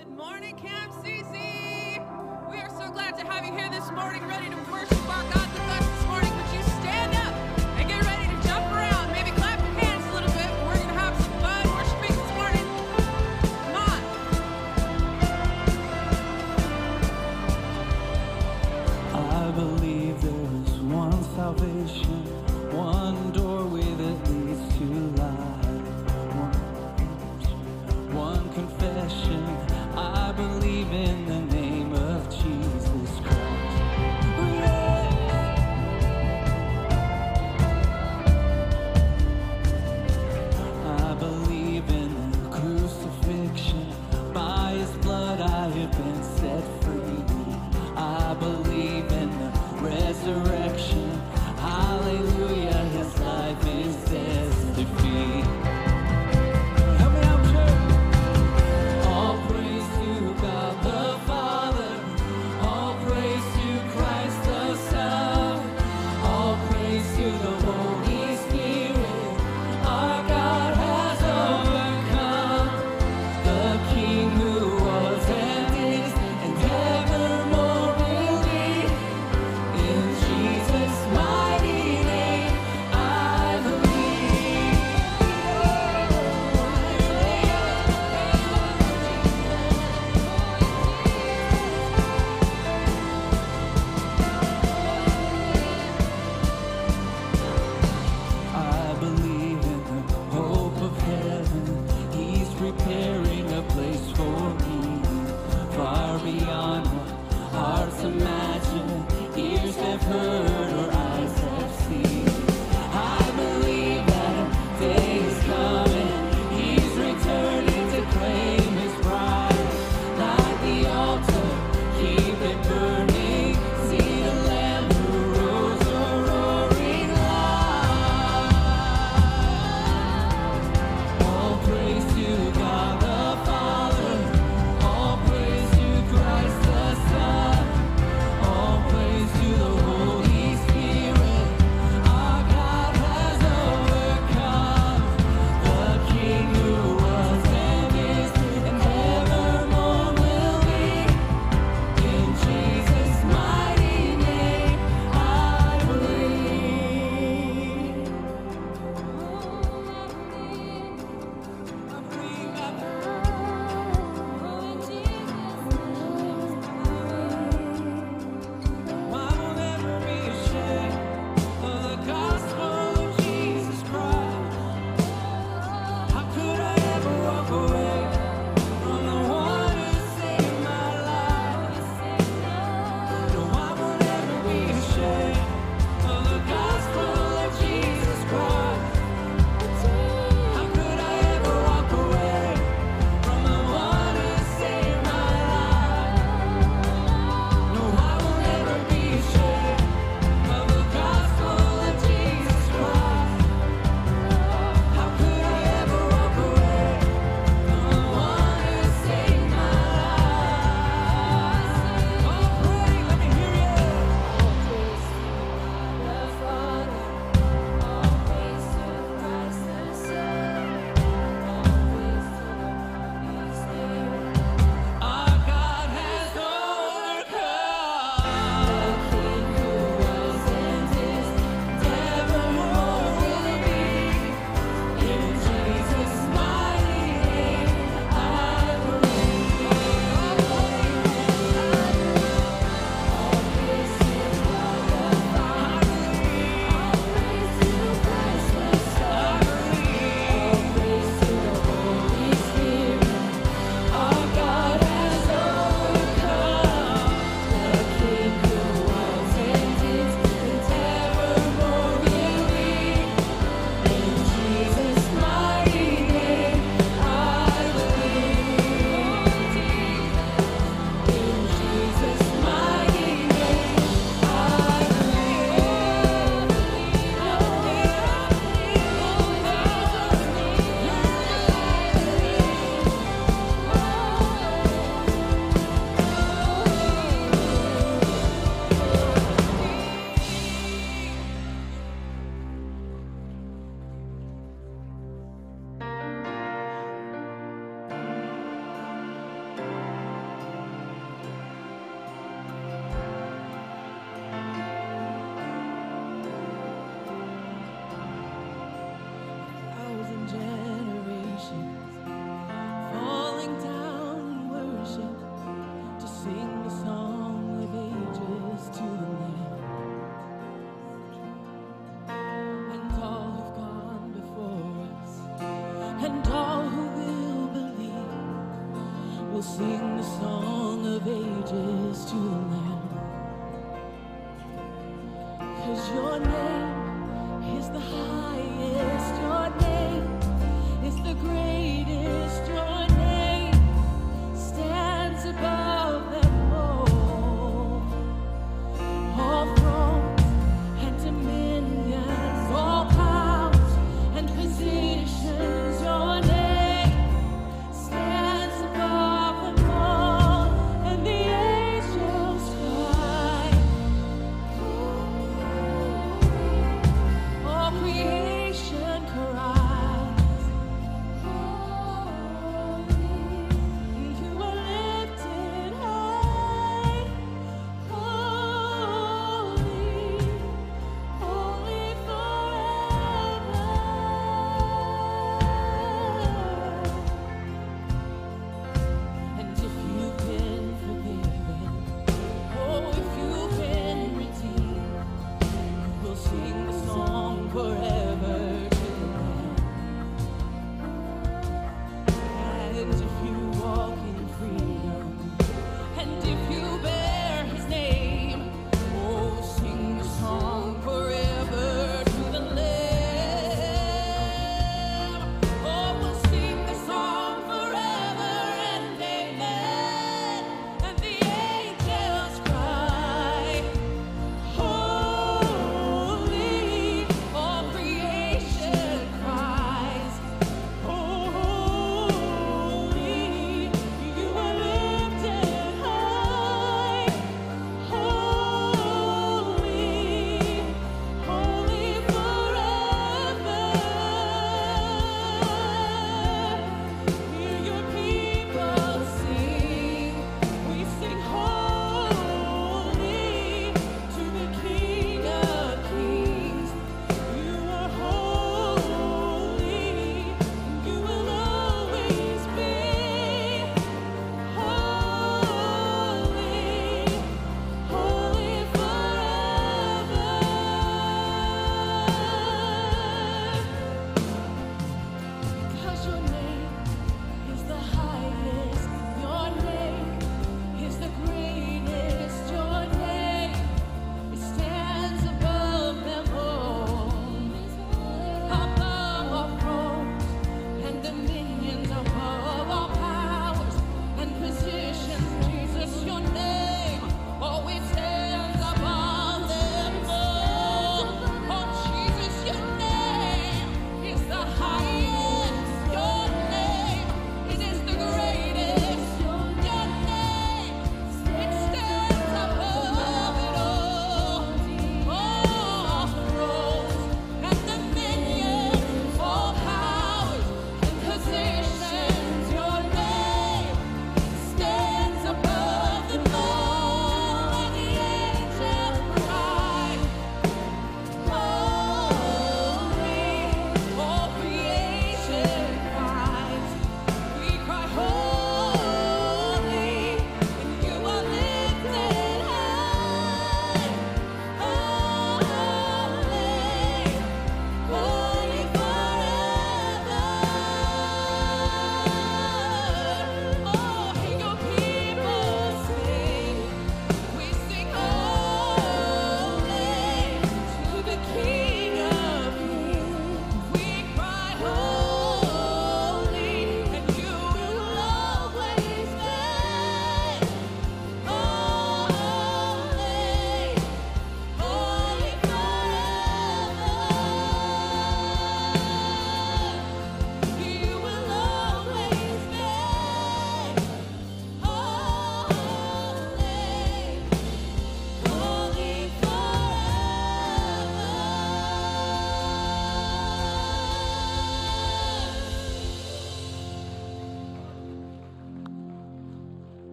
Good morning, Camp CC. We are so glad to have you here this morning, ready to worship our God with us this morning. Would you stand up and get ready to jump around? Maybe clap your hands a little bit. We're going to have some fun worshiping this morning. Come on. I believe there is one salvation, believe in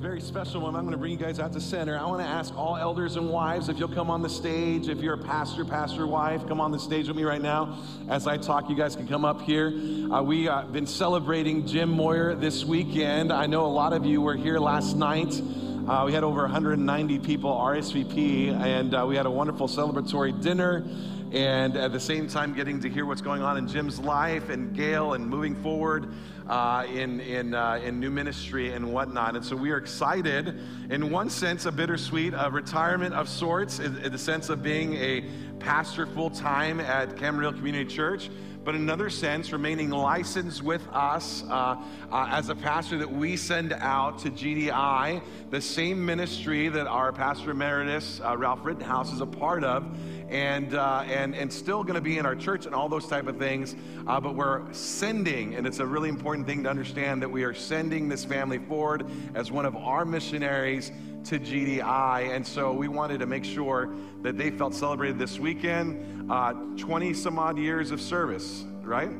this very special one. I'm going to bring you guys out to center. I want to ask all elders and wives if you'll come on the stage. If you're a pastor, pastor, wife, come on the stage with me right now. As I talk, you guys can come up here. Uh, We've uh, been celebrating Jim Moyer this weekend. I know a lot of you were here last night. Uh, we had over 190 people RSVP, and uh, we had a wonderful celebratory dinner and at the same time getting to hear what's going on in Jim's life and Gail and moving forward uh, in, in, uh, in new ministry and whatnot. And so we are excited, in one sense, a bittersweet a retirement of sorts, in, in the sense of being a pastor full time at Camarillo Community Church but in another sense, remaining licensed with us uh, uh, as a pastor that we send out to GDI, the same ministry that our pastor emeritus, uh, Ralph Rittenhouse, is a part of, and, uh, and, and still going to be in our church and all those type of things. Uh, but we're sending, and it's a really important thing to understand that we are sending this family forward as one of our missionaries to GDI. And so we wanted to make sure that they felt celebrated this weekend. Uh, 20 some odd years of service, right?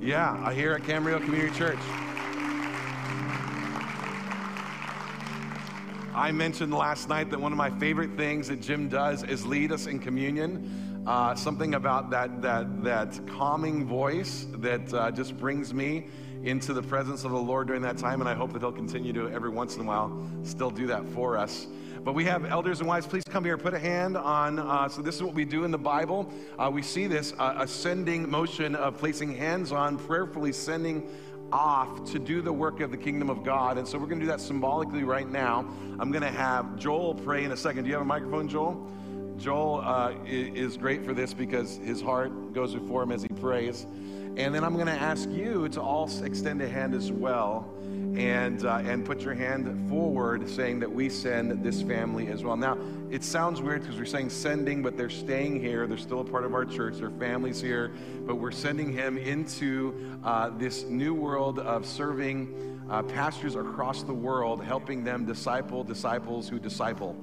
Yeah, here at Camarillo Community Church. I mentioned last night that one of my favorite things that Jim does is lead us in communion. Uh, something about that, that, that calming voice that uh, just brings me into the presence of the Lord during that time, and I hope that He'll continue to every once in a while still do that for us. But we have elders and wives. Please come here. Put a hand on. Uh, so this is what we do in the Bible. Uh, we see this uh, ascending motion of placing hands on, prayerfully sending off to do the work of the kingdom of God. And so we're going to do that symbolically right now. I'm going to have Joel pray in a second. Do you have a microphone, Joel? Joel uh, is great for this because his heart goes before him as he prays. And then I'm going to ask you to all extend a hand as well and, uh, and put your hand forward saying that we send this family as well. Now, it sounds weird because we're saying sending, but they're staying here. They're still a part of our church. Their family's here, but we're sending him into uh, this new world of serving uh, pastors across the world, helping them disciple disciples who disciple.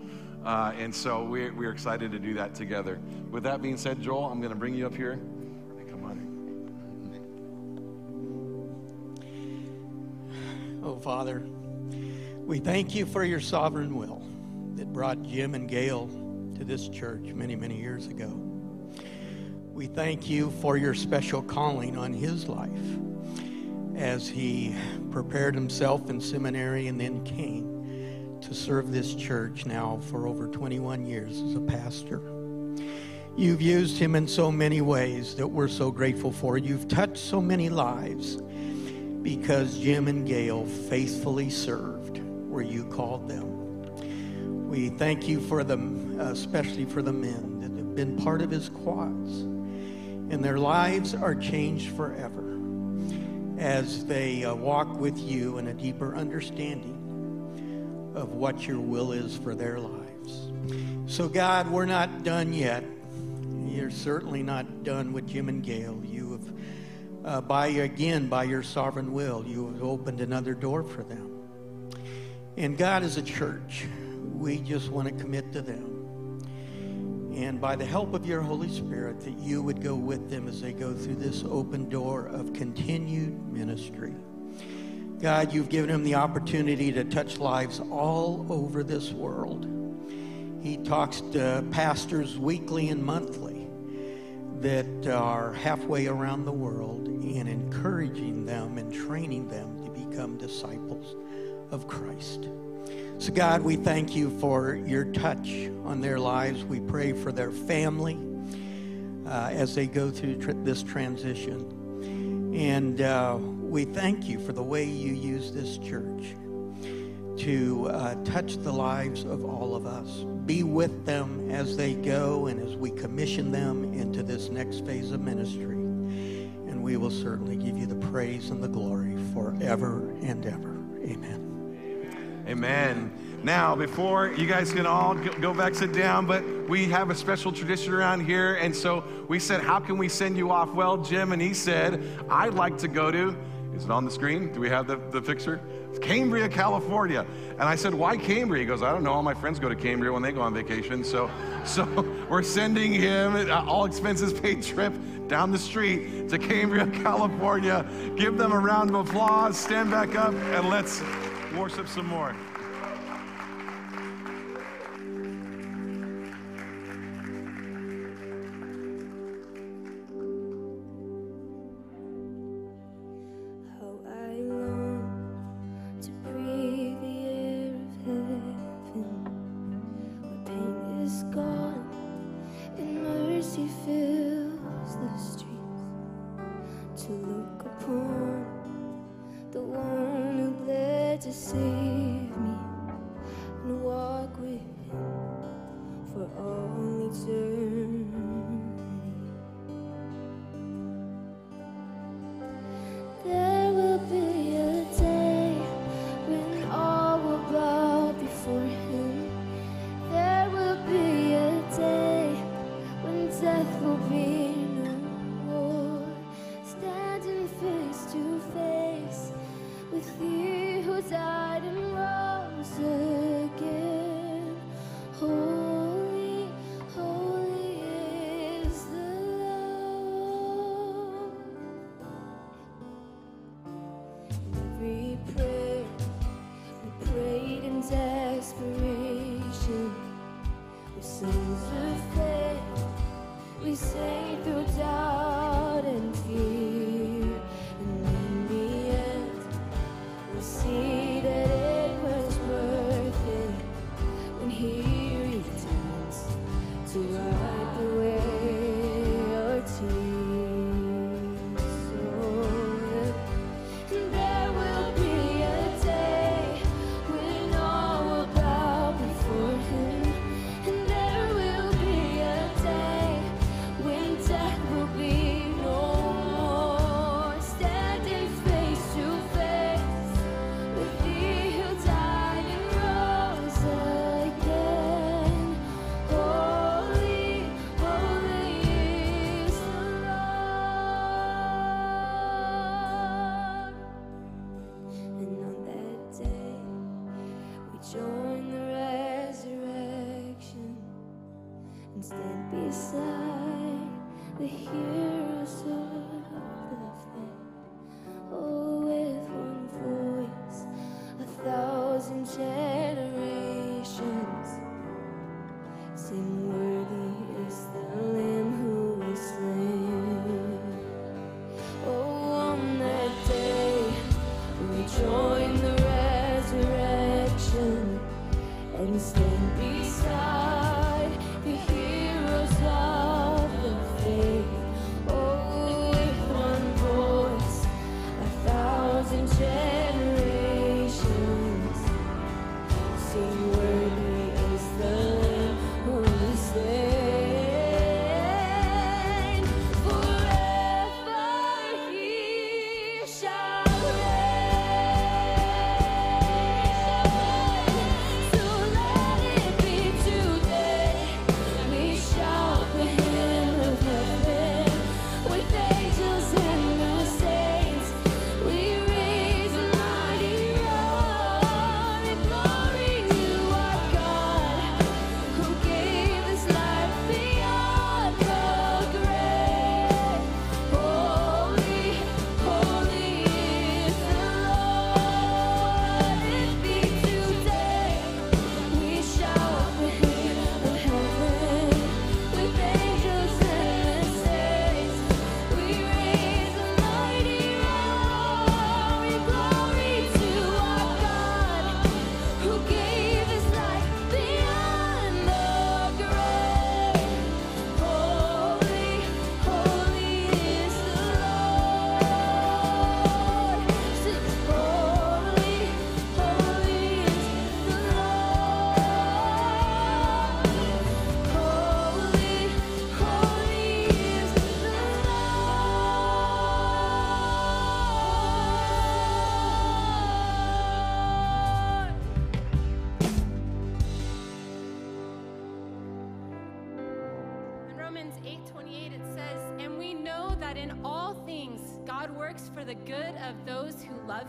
Uh, and so we're, we're excited to do that together. With that being said, Joel, I'm going to bring you up here. Oh, Father, we thank you for your sovereign will that brought Jim and Gail to this church many, many years ago. We thank you for your special calling on his life as he prepared himself in seminary and then came to serve this church now for over 21 years as a pastor. You've used him in so many ways that we're so grateful for. You've touched so many lives because Jim and Gail faithfully served where you called them. We thank you for them, especially for the men that have been part of his quads. And their lives are changed forever as they uh, walk with you in a deeper understanding of what your will is for their lives. So, God, we're not done yet. You're certainly not done with Jim and Gail. Uh, by again by your sovereign will. You have opened another door for them. And god is a church. We just want to commit to them. And by the help of your holy spirit that you would go with them as they go through this open door of continued ministry. God you've given them the opportunity to touch lives all over this world. He talks to pastors weekly and monthly that are halfway around the world and encouraging them and training them to become disciples of Christ. So, God, we thank you for your touch on their lives. We pray for their family uh, as they go through tr- this transition. And uh, we thank you for the way you use this church to uh, touch the lives of all of us. Be with them as they go and as we commission them into this next phase of ministry. And we will certainly give you the praise and the glory forever and ever. Amen. Amen. Now, before you guys can all go back, sit down, but we have a special tradition around here. And so we said, How can we send you off? Well, Jim, and he said, I'd like to go to, is it on the screen? Do we have the, the picture? Cambria, California. And I said, why Cambria? He goes, I don't know. All my friends go to Cambria when they go on vacation. So, so we're sending him uh, all expenses paid trip down the street to Cambria, California. Give them a round of applause. Stand back up and let's worship some more. altar.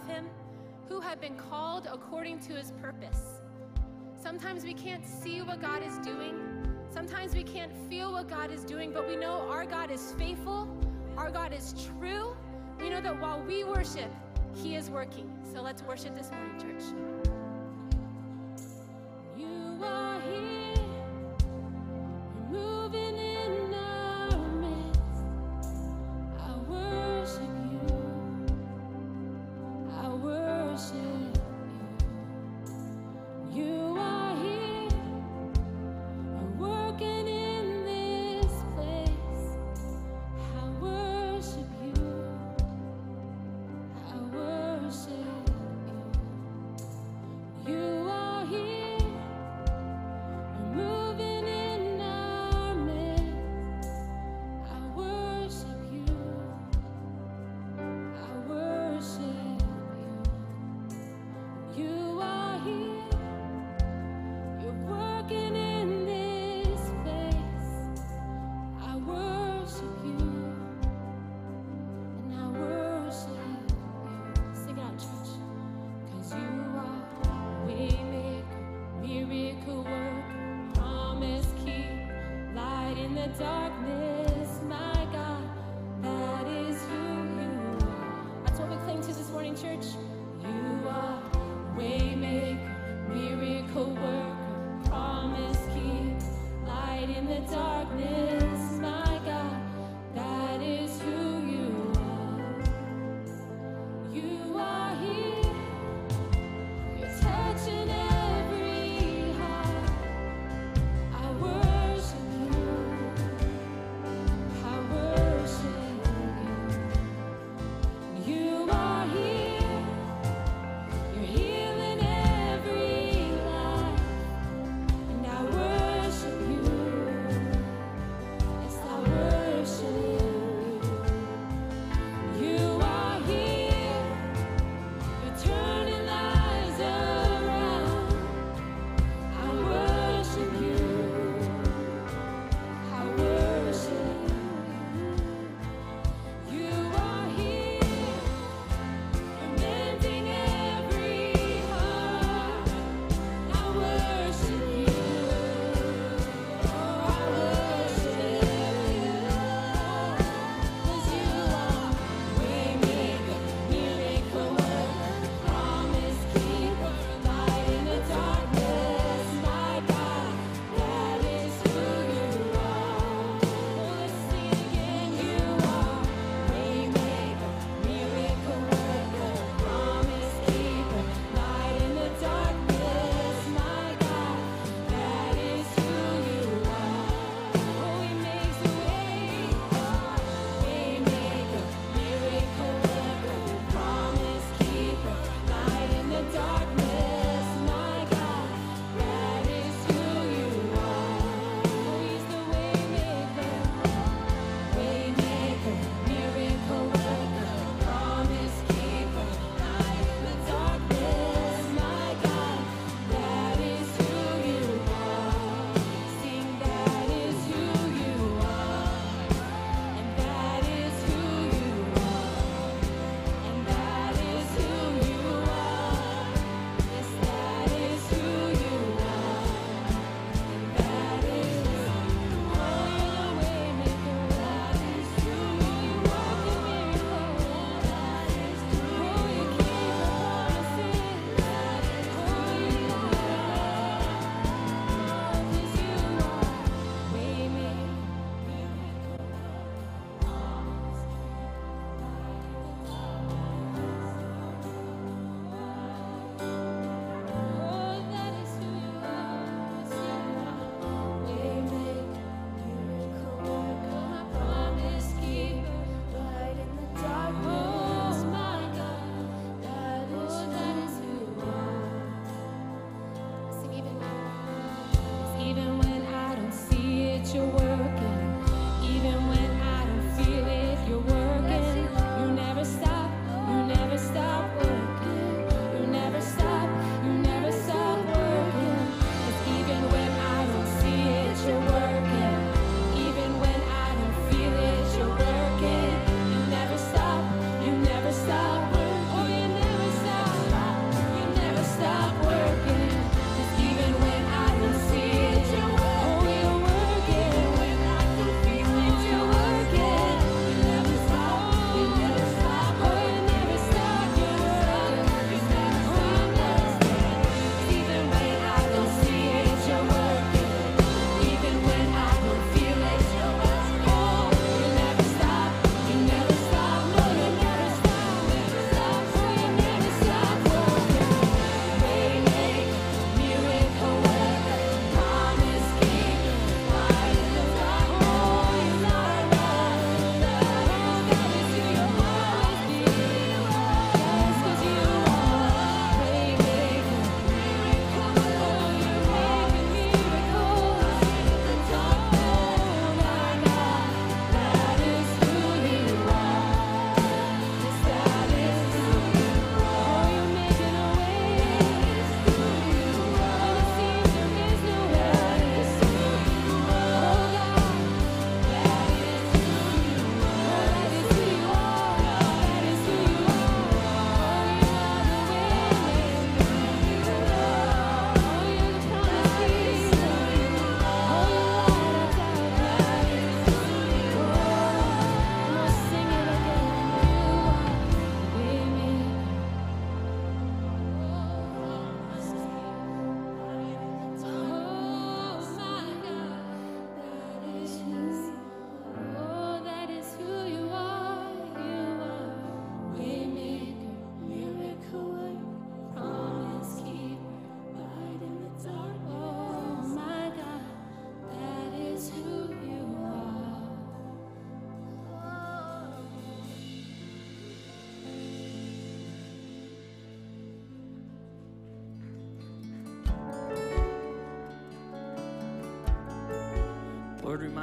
him who have been called according to his purpose. Sometimes we can't see what God is doing. Sometimes we can't feel what God is doing, but we know our God is faithful, our God is true. We know that while we worship, he is working. So let's worship this morning, church. You are here, moving in.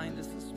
Remind us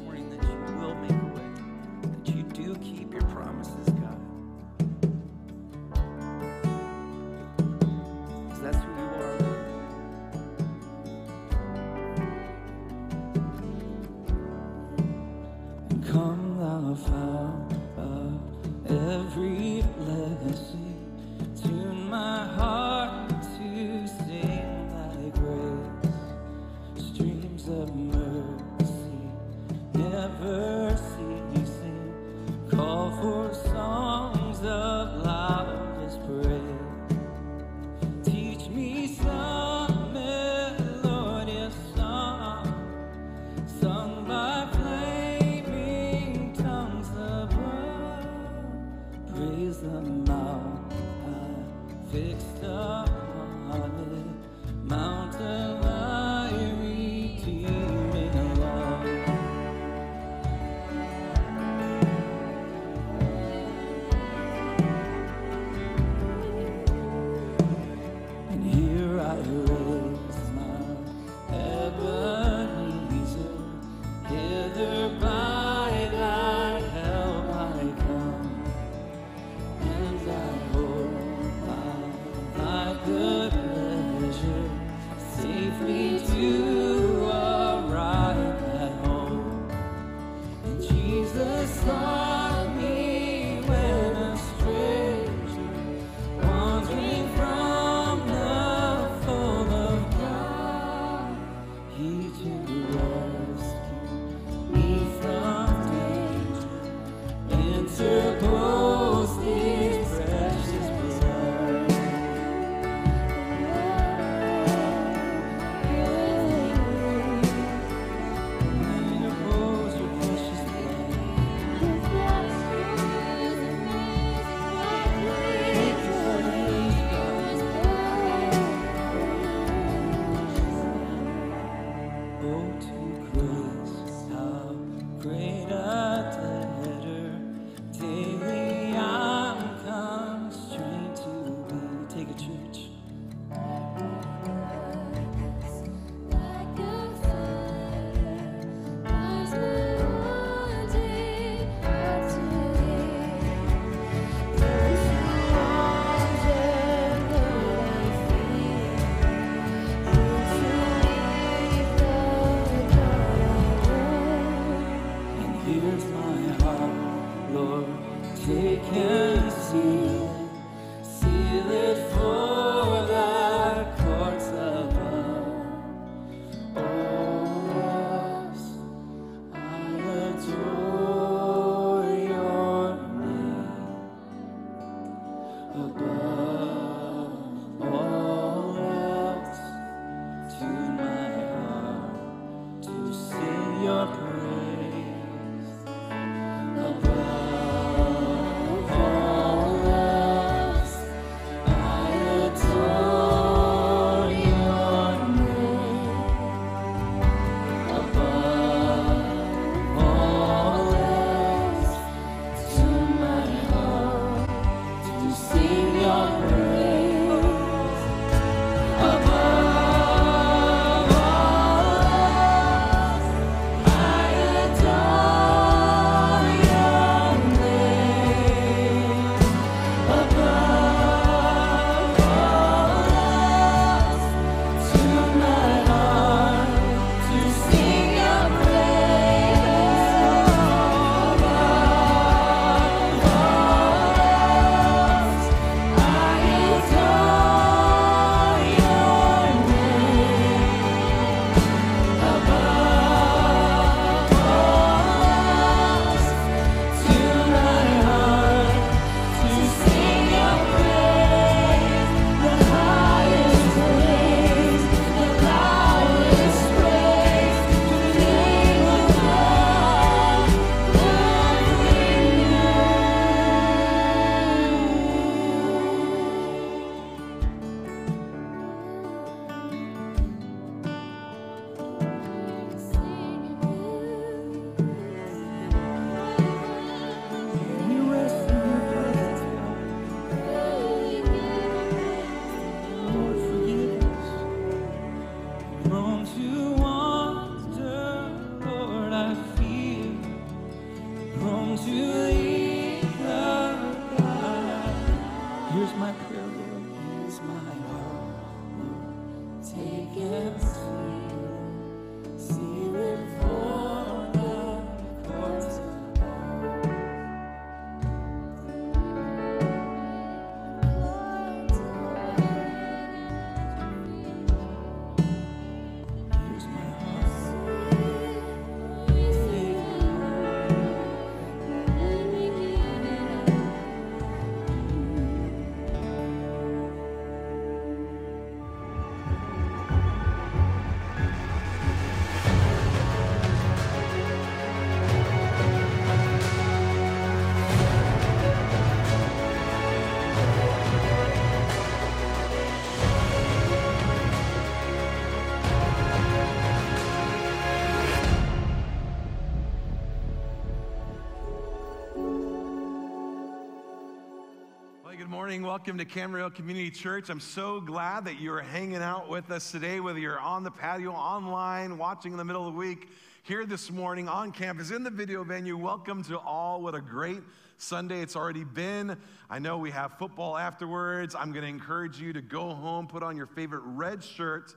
Welcome to Camarillo Community Church. I'm so glad that you're hanging out with us today, whether you're on the patio, online, watching in the middle of the week, here this morning on campus, in the video venue. Welcome to all. What a great Sunday it's already been. I know we have football afterwards. I'm going to encourage you to go home, put on your favorite red shirt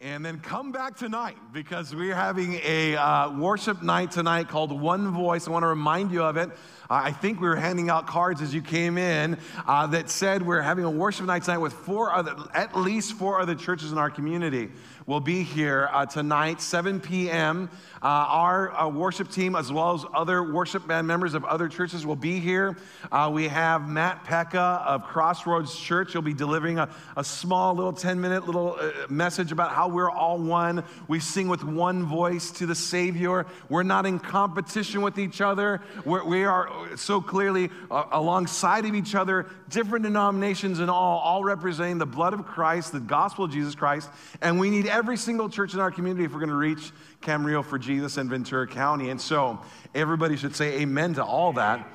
and then come back tonight because we're having a uh, worship night tonight called One Voice. I want to remind you of it. I think we were handing out cards as you came in uh, that said we're having a worship night tonight with four other, at least four other churches in our community. Will be here uh, tonight, 7 p.m. Uh, our uh, worship team, as well as other worship band members of other churches, will be here. Uh, we have Matt Pekka of Crossroads Church. He'll be delivering a, a small, little 10 minute little uh, message about how we're all one. We sing with one voice to the Savior. We're not in competition with each other. We're, we are so clearly uh, alongside of each other, different denominations and all, all representing the blood of Christ, the gospel of Jesus Christ. And we need every single church in our community if we're going to reach Camarillo for Jesus in Ventura County. And so everybody should say amen to all that.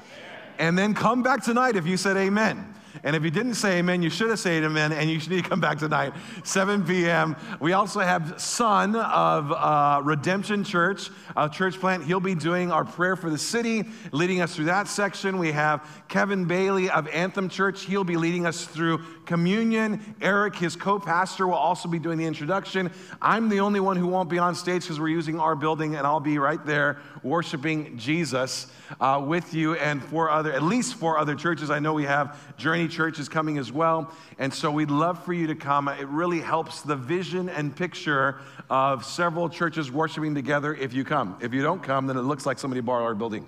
And then come back tonight if you said amen. And if you didn't say amen, you should have said amen, and you should need to come back tonight, 7 p.m. We also have Son of uh, Redemption Church, a church plant. He'll be doing our prayer for the city, leading us through that section. We have Kevin Bailey of Anthem Church. He'll be leading us through communion. Eric, his co pastor, will also be doing the introduction. I'm the only one who won't be on stage because we're using our building, and I'll be right there worshiping Jesus uh, with you and four other, at least four other churches. I know we have Journey Church is coming as well. And so we'd love for you to come. It really helps the vision and picture of several churches worshiping together if you come. If you don't come, then it looks like somebody borrowed our building.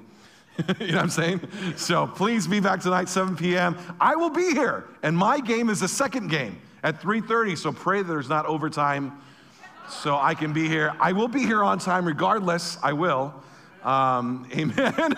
you know what I'm saying? So please be back tonight, 7 p.m. I will be here, and my game is the second game at 3:30. So pray that there's not overtime, so I can be here. I will be here on time, regardless. I will. Um, amen.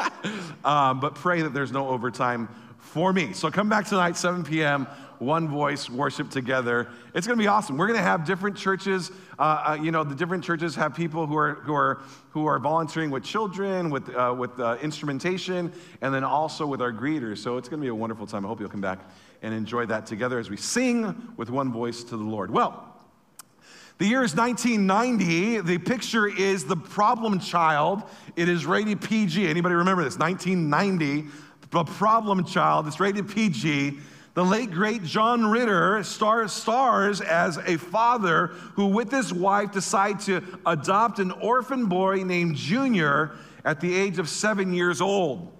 um, but pray that there's no overtime for me. So come back tonight, 7 p.m. One voice worship together. It's going to be awesome. We're going to have different churches. Uh, uh, you know, the different churches have people who are who are who are volunteering with children, with uh, with uh, instrumentation, and then also with our greeters. So it's going to be a wonderful time. I hope you'll come back and enjoy that together as we sing with one voice to the Lord. Well. The year is 1990. The picture is the problem child. It is rated PG. Anybody remember this? 1990. The problem child. It's rated PG. The late great John Ritter star, stars as a father who, with his wife, decide to adopt an orphan boy named Junior at the age of seven years old.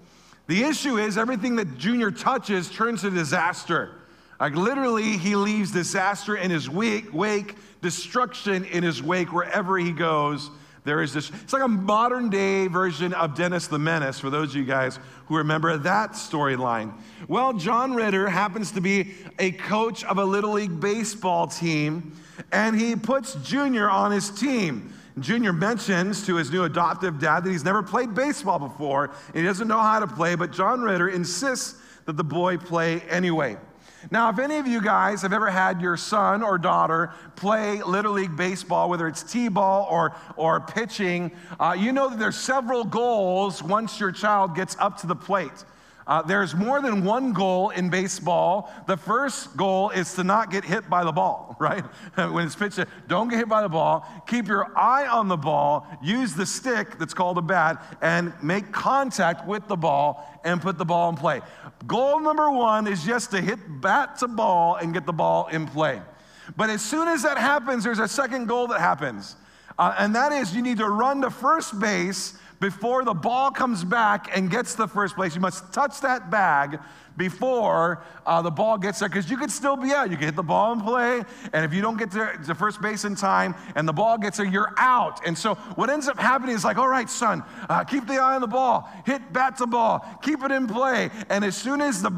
The issue is everything that Junior touches turns to disaster. Like literally, he leaves disaster in his wake, wake, destruction in his wake wherever he goes. There is this, it's like a modern day version of Dennis the Menace for those of you guys who remember that storyline. Well, John Ritter happens to be a coach of a Little League baseball team, and he puts Junior on his team. Junior mentions to his new adoptive dad that he's never played baseball before, and he doesn't know how to play, but John Ritter insists that the boy play anyway. Now, if any of you guys have ever had your son or daughter play Little League Baseball, whether it's T ball or, or pitching, uh, you know that there's several goals once your child gets up to the plate. Uh, there's more than one goal in baseball. The first goal is to not get hit by the ball, right? when it's pitched, don't get hit by the ball. Keep your eye on the ball. Use the stick that's called a bat and make contact with the ball and put the ball in play. Goal number one is just to hit bat to ball and get the ball in play. But as soon as that happens, there's a second goal that happens. Uh, and that is you need to run to first base before the ball comes back and gets to first place. You must touch that bag before uh, the ball gets there because you could still be out. You can hit the ball and play, and if you don't get to, to first base in time and the ball gets there, you're out. And so what ends up happening is like, all right, son, uh, keep the eye on the ball, hit bat to ball, keep it in play. And as soon as the,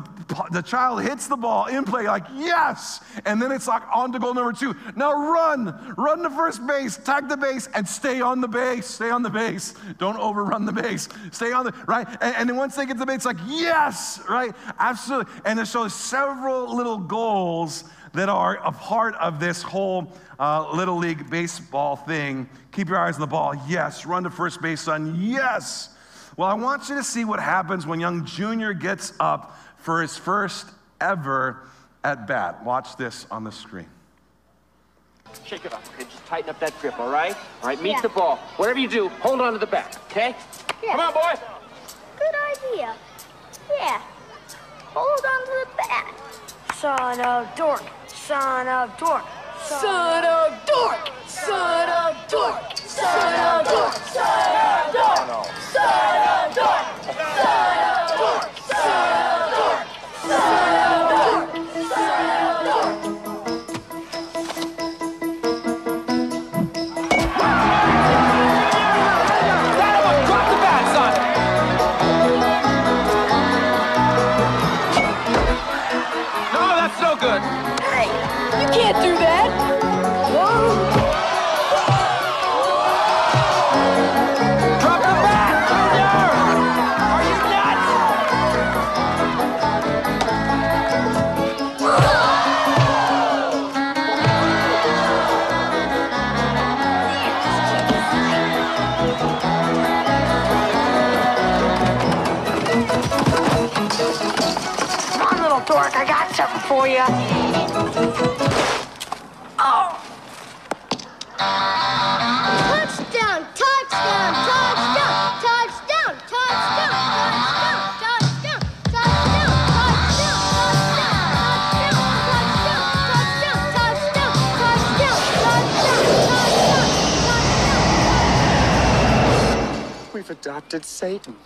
the child hits the ball in play, like, yes. And then it's like on to goal number two. Now run, run to first base, tag the base, and stay on the base. Stay on the base. Don't overrun the base. Stay on the, right? And, and then once they get to the base, like, yes, right? Absolutely. And there's so several little goals that are a part of this whole uh, Little League baseball thing. Keep your eyes on the ball. Yes. Run to first base, son. Yes. Well, I want you to see what happens when young Junior gets up for his first ever at bat. Watch this on the screen. Shake it up, okay? Just tighten up that grip, all right? All right, meet Yeah. the ball. Whatever you do, hold on to the bat, okay? Yeah. Come on, boy. Good idea. Yeah. Hold on to the bat. Son of dork. Son of dork. Son of dork. Son of dork. Son of dork. Son of dork. Son of dork. Son of dork. Son of dork. Son of dork. Adopted Satan.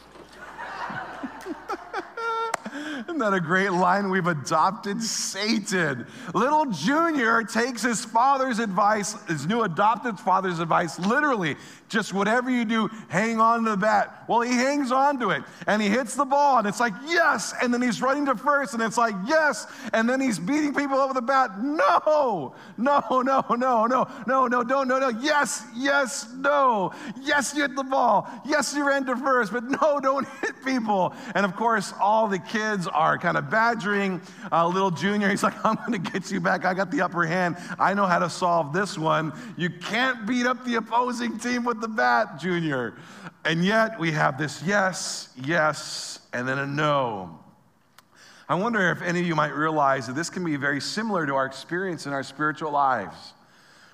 Isn't that a great line? We've adopted Satan. Little Junior takes his father's advice, his new adopted father's advice, literally. Just whatever you do, hang on to the bat. Well, he hangs on to it and he hits the ball, and it's like, yes. And then he's running to first, and it's like, yes. And then he's beating people over the bat. No, no, no, no, no, no, no, don't, no, no. Yes, yes, no. Yes, you hit the ball. Yes, you ran to first, but no, don't hit people. And of course, all the kids are kind of badgering uh, little Junior. He's like, I'm going to get you back. I got the upper hand. I know how to solve this one. You can't beat up the opposing team with the bat, Junior. And yet we have this yes, yes, and then a no. I wonder if any of you might realize that this can be very similar to our experience in our spiritual lives.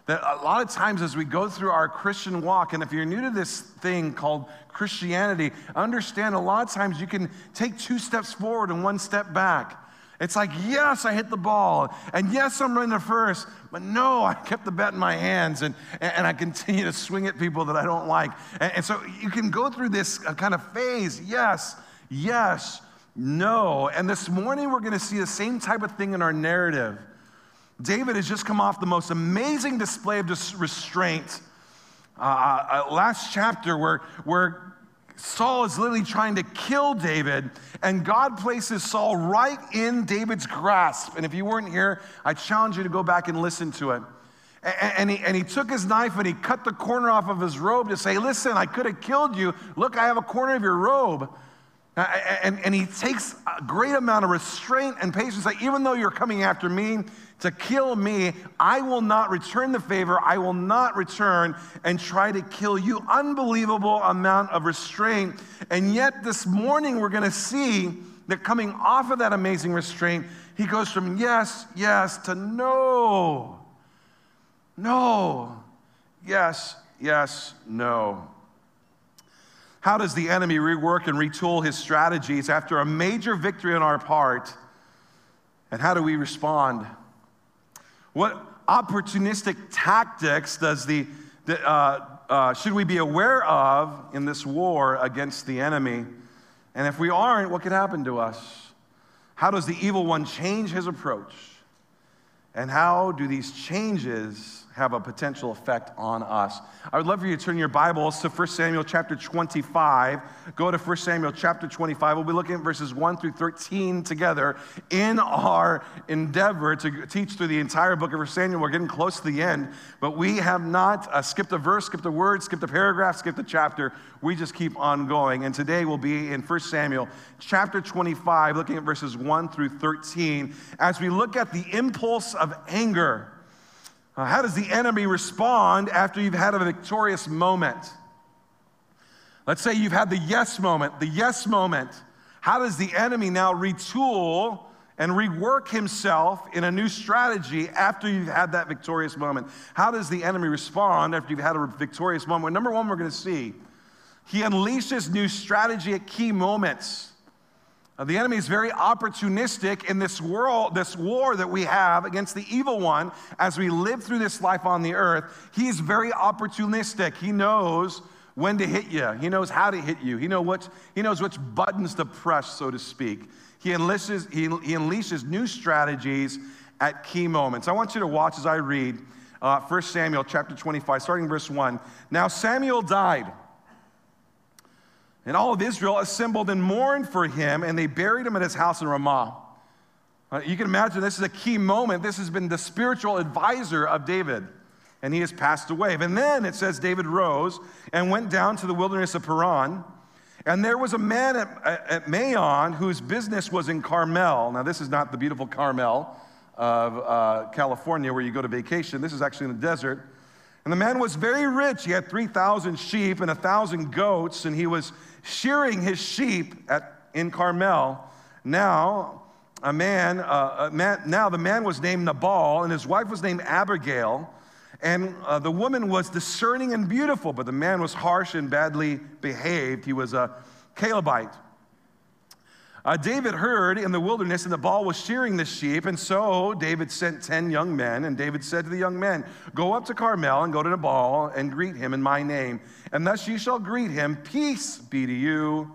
That a lot of times as we go through our Christian walk, and if you're new to this thing called Christianity, understand a lot of times you can take two steps forward and one step back. It's like, yes, I hit the ball, and yes, I'm running to first, but no, I kept the bat in my hands, and, and I continue to swing at people that I don't like. And, and so you can go through this uh, kind of phase yes, yes, no. And this morning we're going to see the same type of thing in our narrative. David has just come off the most amazing display of restraint. Uh, uh, last chapter, where, where Saul is literally trying to kill David, and God places Saul right in David's grasp. And if you weren't here, I challenge you to go back and listen to it. A- And he, and he took his knife and he cut the corner off of his robe to say, Listen, I could have killed you. Look, I have a corner of your robe. Uh, And, and he takes a great amount of restraint and patience. Like, even though you're coming after me to kill me, I will not return the favor. I will not return and try to kill you. Unbelievable amount of restraint. And yet, this morning, we're going to see that coming off of that amazing restraint, he goes from yes, yes to no. No. Yes, yes, no. How does the enemy rework and retool his strategies after a major victory on our part? And how do we respond? What opportunistic tactics does the, the uh, uh, should we be aware of in this war against the enemy? And if we aren't, what could happen to us? How does the evil one change his approach? And how do these changes have a potential effect on us. I would love for you to turn your Bibles to 1 Samuel chapter 25. Go to 1 Samuel chapter 25. We'll be looking at verses 1 through 13 together in our endeavor to teach through the entire book of 1 Samuel. We're getting close to the end, but we have not uh, skipped a verse, skipped a word, skipped a paragraph, skipped a chapter. We just keep on going. And today we'll be in 1 Samuel chapter 25, looking at verses 1 through 13, as we look at the impulse of anger uh, how does the enemy respond after you've had a victorious moment? Let's say you've had the yes moment, the yes moment. How does the enemy now retool and rework himself in a new strategy after you've had that victorious moment? How does the enemy respond after you've had a victorious moment? Number one, we're going to see he unleashes new strategy at key moments. Uh, the enemy is very opportunistic in this world, this war that we have against the evil one as we live through this life on the earth. He's very opportunistic. He knows when to hit you, he knows how to hit you, he, know what, he knows which buttons to press, so to speak. He unleashes, he, he unleashes new strategies at key moments. I want you to watch as I read uh, 1 Samuel chapter 25, starting verse 1. Now Samuel died. And all of Israel assembled and mourned for him, and they buried him at his house in Ramah. Uh, you can imagine this is a key moment. This has been the spiritual advisor of David, and he has passed away. And then it says David rose and went down to the wilderness of Paran. And there was a man at, at Maon whose business was in Carmel. Now, this is not the beautiful Carmel of uh, California where you go to vacation. This is actually in the desert. And the man was very rich. He had 3,000 sheep and 1,000 goats, and he was shearing his sheep at, in Carmel. Now, a man, uh, a man, now the man was named Nabal, and his wife was named Abigail. And uh, the woman was discerning and beautiful, but the man was harsh and badly behaved. He was a Calebite. Uh, David heard in the wilderness, and Nabal was shearing the sheep, and so David sent 10 young men. And David said to the young men, Go up to Carmel and go to Nabal and greet him in my name. And thus you shall greet him Peace be to you,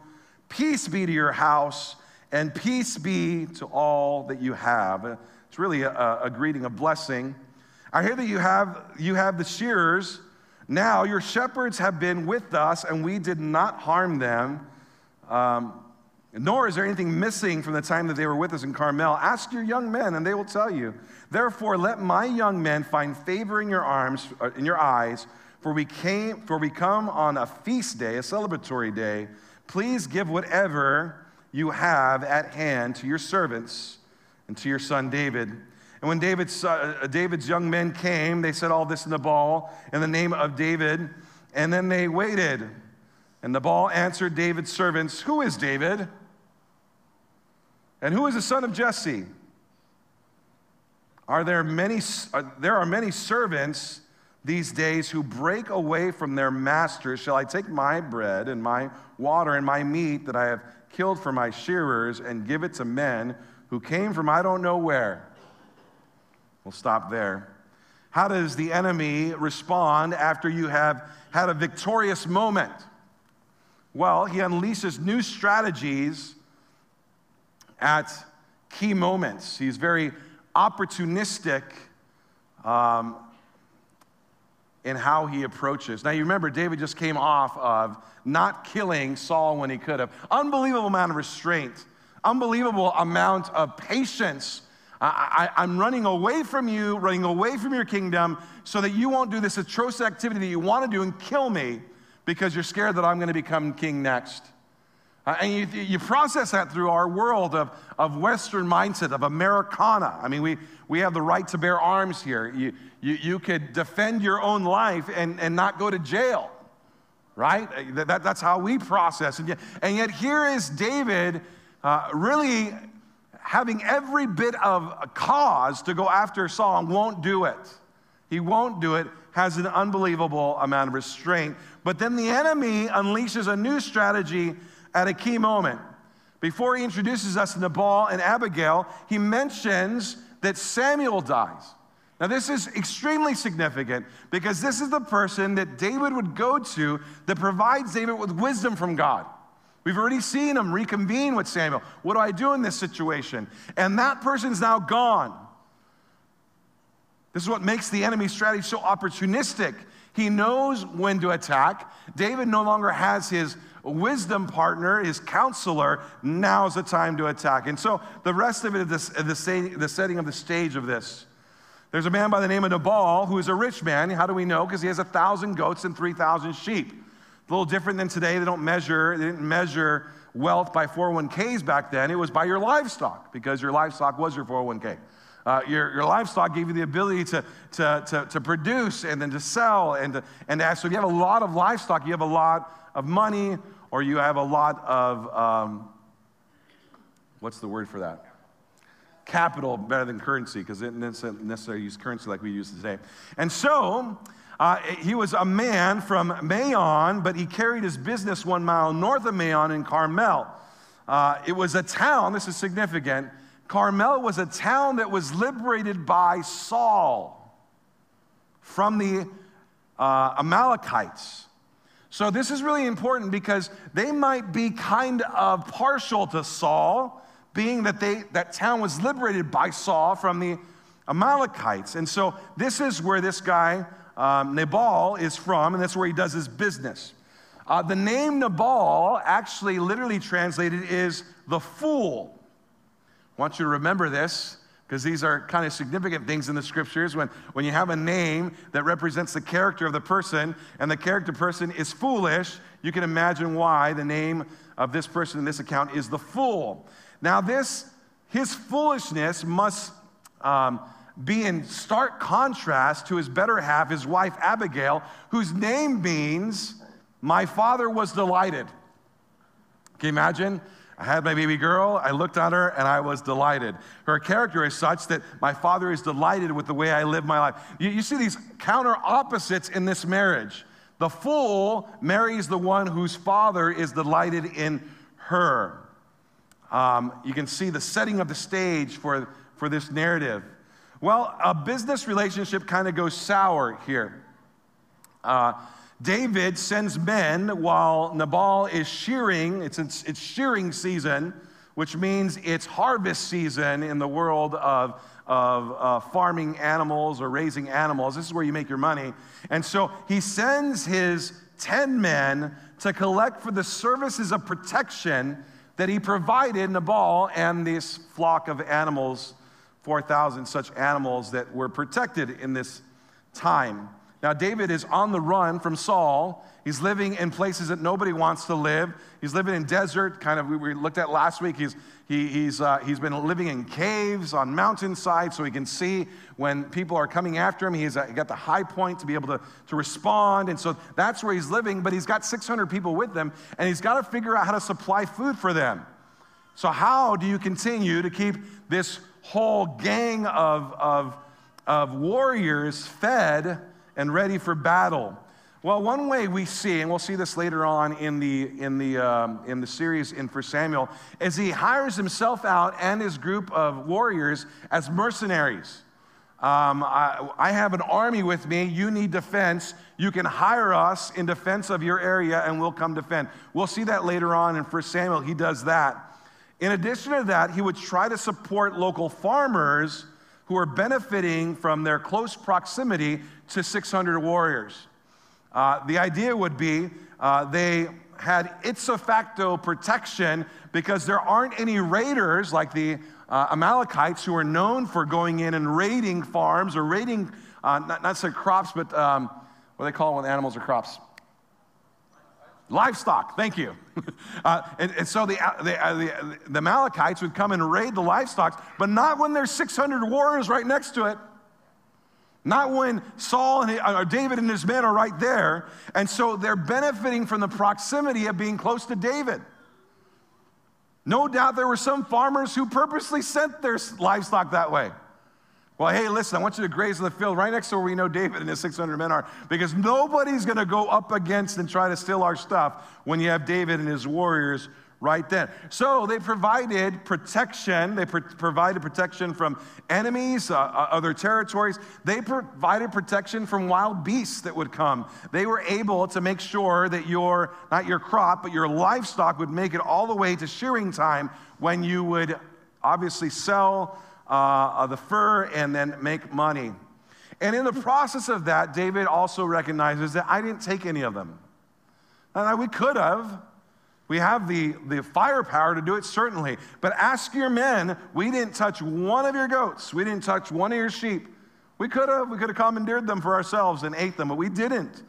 peace be to your house, and peace be to all that you have. It's really a, a greeting, a blessing. I hear that you have, you have the shearers. Now your shepherds have been with us, and we did not harm them. Um, nor is there anything missing from the time that they were with us in Carmel. Ask your young men, and they will tell you. Therefore, let my young men find favor in your arms, uh, in your eyes, for we came, for we come on a feast day, a celebratory day. Please give whatever you have at hand to your servants and to your son David. And when David's, uh, David's young men came, they said all this in the ball in the name of David, and then they waited. And Nabal answered David's servants, Who is David? And who is the son of Jesse? Are there many, are, there are many servants these days who break away from their masters. Shall I take my bread and my water and my meat that I have killed for my shearers and give it to men who came from I don't know where? We'll stop there. How does the enemy respond after you have had a victorious moment? Well, he unleashes new strategies at key moments. He's very opportunistic um, in how he approaches. Now, you remember, David just came off of not killing Saul when he could have. Unbelievable amount of restraint, unbelievable amount of patience. I, am running away from you, running away from your kingdom, so that you won't do this atrocious activity that you want to do and kill me because you're scared that I'm going to become king next. Uh, and you, you process that through our world of, of Western mindset, of Americana. I mean, we, we have the right to bear arms here. You, you, you could defend your own life and, and not go to jail, right? That, that's how we process. And yet, and yet, here is David uh, really having every bit of a cause to go after Saul won't do it. He won't do it, has an unbelievable amount of restraint. But then the enemy unleashes a new strategy at a key moment. Before he introduces us to Nabal and Abigail, he mentions that Samuel dies. Now, this is extremely significant because this is the person that David would go to that provides David with wisdom from God. We've already seen him reconvene with Samuel. What do I do in this situation? And that person's now gone. This is what makes the enemy strategy so opportunistic. He knows when to attack. David no longer has his wisdom partner, his counselor. Now's the time to attack. And so the rest of it is the, the setting of the stage of this. There's a man by the name of Nabal who is a rich man. How do we know? Because he has a thousand goats and 3,000 sheep. A little different than today. They don't measure, they didn't measure wealth by 401ks back then. It was by your livestock because your livestock was your 401k. Uh, your, your livestock gave you the ability to, to, to, to, produce and then to sell and to, and to, so if you have a lot of livestock, you have a lot of money or you have a lot of, um, what's the word for that? capital better than currency because it doesn't necessarily use currency like we use today. And so uh, he was a man from Maon, but he carried his business one mile north of Maon in Carmel. Uh, it was a town, this is significant. Carmel was a town that was liberated by Saul from the uh, Amalekites. So, this is really important because they might be kind of partial to Saul being that they, that town was liberated by Saul from the Amalekites. And so this is where this guy, um, Nabal, is from, and that's where he does his business. Uh, the name Nabal, actually literally translated, is the fool. I want you to remember this because these are kind of significant things in the scriptures. When, when you have a name that represents the character of the person, and the character person is foolish, you can imagine why the name of this person in this account is the fool. Now, this, his foolishness must um, be in stark contrast to his better half, his wife Abigail, whose name means, My father was delighted. Can you imagine? I had my baby girl, I looked at her, and I was delighted. Her character is such that my father is delighted with the way I live my life. You, you see these counter opposites in this marriage. The fool marries the one whose father is delighted in her um, you can see the setting of the stage for, for this narrative. Well, a business relationship kind of goes sour here. Uh, David sends men while Nabal is shearing, it's, it's, it's, shearing season, which means it's harvest season in the world of, of uh, farming animals or raising animals. This is where you make your money. And so he sends his 10 men to collect for the services of protection that he provided Nabal and this flock of animals, 4,000 such animals that were protected in this time. Now, David is on the run from Saul. He's living in places that nobody wants to live. He's living in desert, kind of, we looked at last week. He's, he, he's, uh, he's been living in caves on mountainsides so he can see when people are coming after him. He's uh, got the high point to be able to, to respond. And so that's where he's living, but he's got 600 people with him, and he's got to figure out how to supply food for them. So, how do you continue to keep this whole gang of, of, of warriors fed? And ready for battle. Well, one way we see, and we'll see this later on in the, in the, um, in the series in 1 Samuel, is he hires himself out and his group of warriors as mercenaries. Um, I, I, have an army with me. You need defense. You can hire us in defense of your area and we'll come defend. We'll see that later on in 1 Samuel. He does that. In addition to that, he would try to support local farmers who are benefiting from their close proximity to 600 warriors. Uh, the idea would be uh, they had ipso facto protection because there aren't any raiders like the uh, Amalekites who are known for going in and raiding farms or raiding, uh, not, not say crops, but um, what do they call when animals are crops? Livestock, thank you. Uh, and, and, so the, uh, the, uh, the, the Amalekites would come and raid the livestock, but not when there's 600 warriors right next to it. Not when Saul and or David and his men are right there. And so they're benefiting from the proximity of being close to David. No doubt there were some farmers who purposely sent their livestock that way. Well, hey, listen, I want you to graze in the field right next to where we know David and his 600 men are, because nobody's going to go up against and try to steal our stuff when you have David and his warriors right then. So they provided protection. They pro- provided protection from enemies, uh, uh, other territories. They provided protection from wild beasts that would come. They were able to make sure that your, not your crop, but your livestock would make it all the way to shearing time when you would obviously sell uh, the fur and then make money. And in the process of that, David also recognizes that I didn't take any of them. And we could have. We have the, the firepower to do it, certainly. But ask your men, we didn't touch one of your goats. We didn't touch one of your sheep. We could have. We could have commandeered them for ourselves and ate them, but we didn't.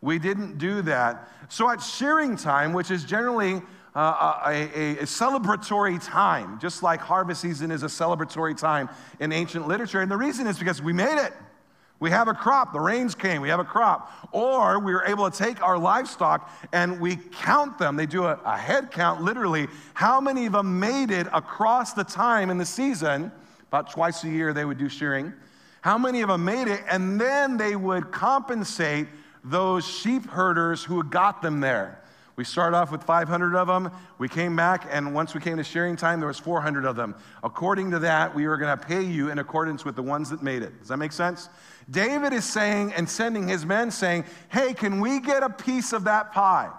We didn't do that. So at shearing time, which is generally uh, a, a, a, celebratory time, just like harvest season is a celebratory time in ancient literature. And the reason is because we made it. We have a crop, the rains came, we have a crop. Or we were able to take our livestock and we count them. They do a, a head count, literally, how many of them made it across the time in the season. About twice a year they would do shearing. How many of them made it? And then they would compensate those sheep herders who got them there. We started off with 500 of them. We came back, and once we came to shearing time, there was 400 of them. According to that, we were going to pay you in accordance with the ones that made it. Does that make sense? David is saying and sending his men saying, Hey, can we get a piece of that pie?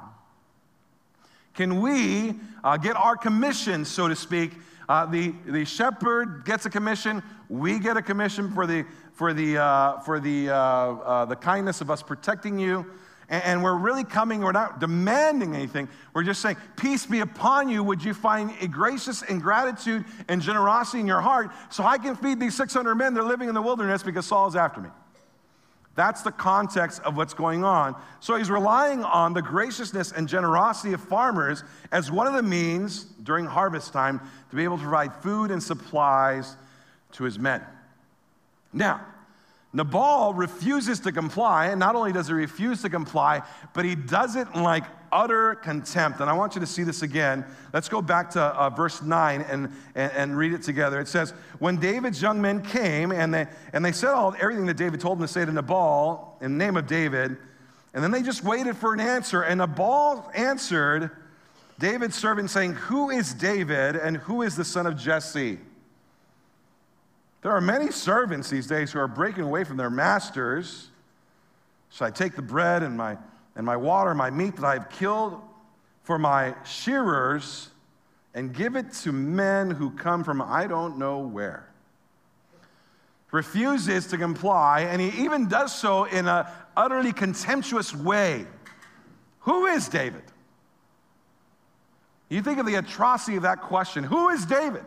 Can we uh, get our commission, so to speak? Uh, the, the shepherd gets a commission, we get a commission for the, for the, uh, for the, uh, uh, the kindness of us protecting you. And we're really coming, we're not demanding anything. We're just saying, Peace be upon you. Would you find a gracious and gratitude and generosity in your heart so I can feed these 600 men? They're living in the wilderness because Saul is after me. That's the context of what's going on. So he's relying on the graciousness and generosity of farmers as one of the means during harvest time to be able to provide food and supplies to his men. Now, Nabal refuses to comply, and not only does he refuse to comply, but he does it in like utter contempt. And I want you to see this again. Let's go back to uh, verse 9 and, and, and, read it together. It says, When David's young men came, and they, and they said all, everything that David told them to say to Nabal in the name of David, and then they just waited for an answer. And Nabal answered David's servant, saying, Who is David, and who is the son of Jesse? There are many servants these days who are breaking away from their masters. So I take the bread and my, and my water, my meat that I have killed for my shearers, and give it to men who come from I don't know where. Refuses to comply, and he even does so in an utterly contemptuous way. Who is David? You think of the atrocity of that question. Who is David?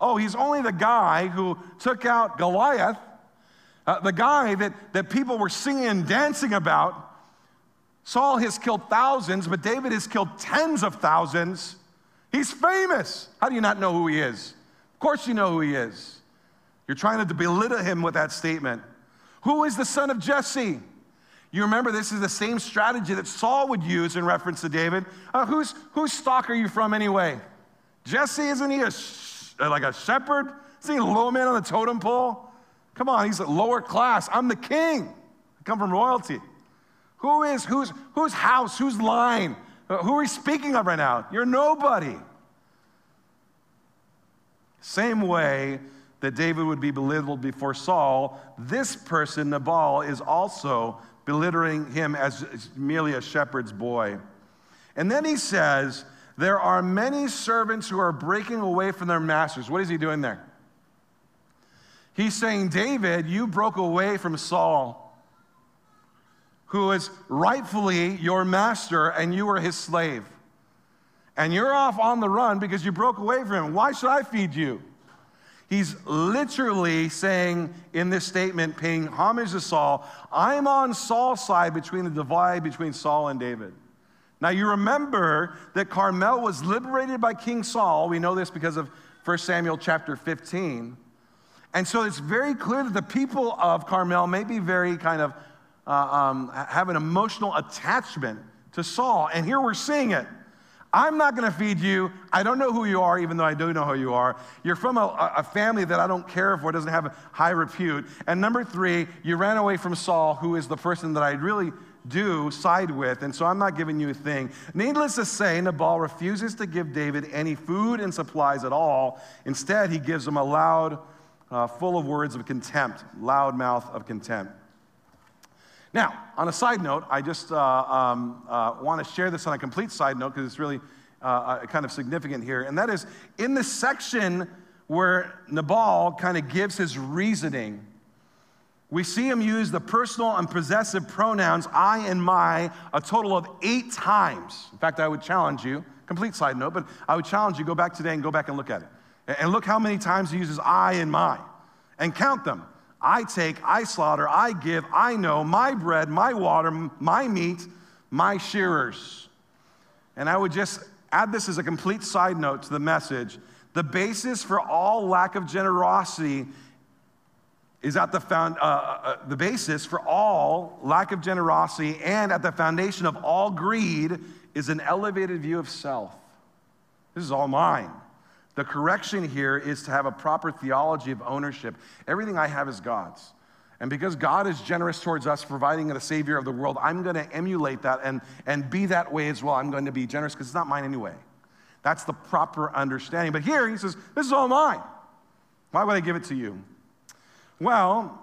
Oh, he's only the guy who took out Goliath, uh, the guy that, that people were singing and dancing about. Saul has killed thousands, but David has killed tens of thousands. He's famous. How do you not know who he is? Of course, you know who he is. You're trying to belittle him with that statement. Who is the son of Jesse? You remember this is the same strategy that Saul would use in reference to David. Uh, whose, whose stock are you from anyway? Jesse, isn't he a like a shepherd? Is he a low man on the totem pole? Come on, he's a lower class. I'm the king. I come from royalty. Who is, whose, whose house, whose line? Uh, who are we speaking of right now? You're nobody. Same way that David would be belittled before Saul, this person, Nabal, is also belittling him as merely a shepherd's boy. And then he says, there are many servants who are breaking away from their masters. What is he doing there? He's saying, David, you broke away from Saul, who is rightfully your master, and you were his slave. And you're off on the run because you broke away from him. Why should I feed you? He's literally saying in this statement, paying homage to Saul, I'm on Saul's side between the divide between Saul and David. Now, you remember that Carmel was liberated by King Saul. We know this because of 1 Samuel chapter 15. And so it's very clear that the people of Carmel may be very kind of uh, um, have an emotional attachment to Saul. And here we're seeing it. I'm not going to feed you. I don't know who you are, even though I do know who you are. You're from a, a family that I don't care for, doesn't have a high repute. And number three, you ran away from Saul, who is the person that I really do side with, and so I'm not giving you a thing. Needless to say, Nabal refuses to give David any food and supplies at all. Instead, he gives him a loud, uh, full of words of contempt, loud mouth of contempt. Now, on a side note, I just uh, um, uh, want to share this on a complete side note because it's really uh, uh, kind of significant here. And that is in the section where Nabal kind of gives his reasoning, we see him use the personal and possessive pronouns I and my a total of eight times. In fact, I would challenge you, complete side note, but I would challenge you go back today and go back and look at it. And look how many times he uses I and my and count them. I take, I slaughter, I give, I know, my bread, my water, my meat, my shearers. And I would just add this as a complete side note to the message. The basis for all lack of generosity is at the found, uh, uh, uh, the basis for all lack of generosity and at the foundation of all greed is an elevated view of self. This is all mine. The correction here is to have a proper theology of ownership. Everything I have is God's. And because God is generous towards us, providing the Savior of the world, I'm going to emulate that and, and be that way as well. I'm going to be generous because it's not mine anyway. That's the proper understanding. But here he says, This is all mine. Why would I give it to you? Well,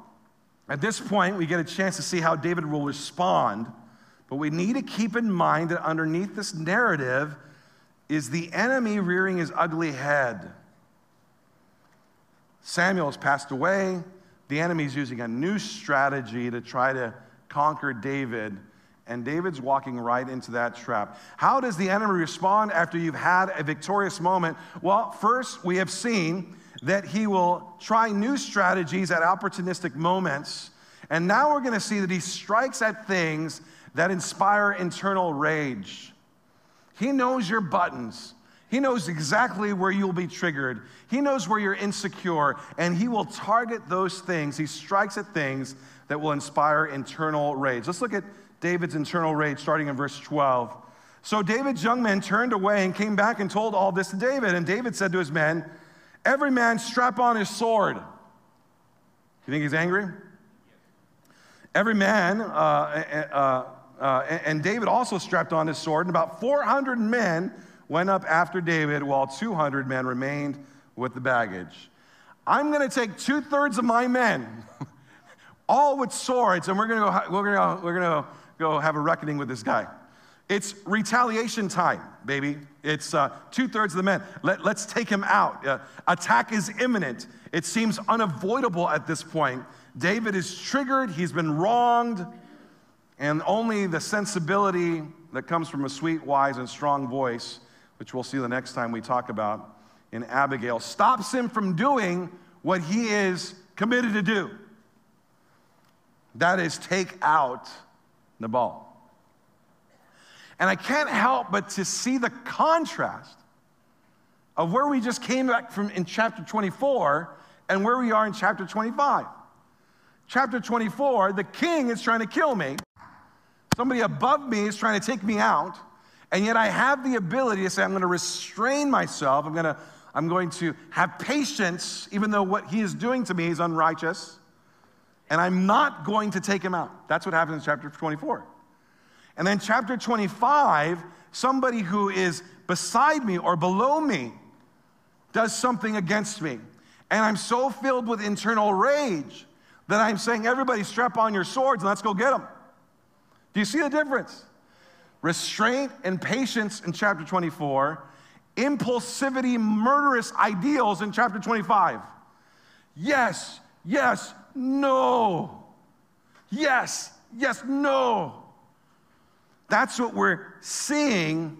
at this point, we get a chance to see how David will respond. But we need to keep in mind that underneath this narrative, is the enemy rearing his ugly head. Samuel has passed away. The enemy is using a new strategy to try to conquer David, and David's walking right into that trap. How does the enemy respond after you've had a victorious moment? Well, first, we have seen that he will try new strategies at opportunistic moments. And now we're going to see that he strikes at things that inspire internal rage. He knows your buttons. He knows exactly where you'll be triggered. He knows where you're insecure, and He will target those things. He strikes at things that will inspire internal rage. Let's look at David's internal rage starting in verse 12. So David's young men turned away and came back and told all this to David. And David said to his men, Every man strap on his sword. You think he's angry? Every man, uh, uh, uh uh, and, David also strapped on his sword, and about 400 men went up after David, while 200 men remained with the baggage. I'm going to take two thirds of my men, all with swords, and we're going to go, we're going to go have a reckoning with this guy. It's retaliation time, baby. It's uh, two thirds of the men. Let, us take him out. Uh, attack is imminent. It seems unavoidable at this point. David is triggered, he's been wronged. And only the sensibility that comes from a sweet, wise, and strong voice, which we'll see the next time we talk about in Abigail, stops him from doing what he is committed to do. That is, take out Nabal. And I can't help but to see the contrast of where we just came back from in chapter 24 and where we are in chapter 25. Chapter 24, the king is trying to kill me. Somebody above me is trying to take me out, and yet I have the ability to say, I'm going to restrain myself. I'm going to, I'm going to have patience, even though what he is doing to me is unrighteous, and I'm not going to take him out. That's what happens in chapter 24. And then, chapter 25, somebody who is beside me or below me does something against me. And I'm so filled with internal rage that I'm saying, Everybody, strap on your swords and let's go get them. Do you see the difference? Restraint and patience in chapter 24, impulsivity, murderous ideals in chapter 25. Yes, yes, no. Yes, yes, no. That's what we're seeing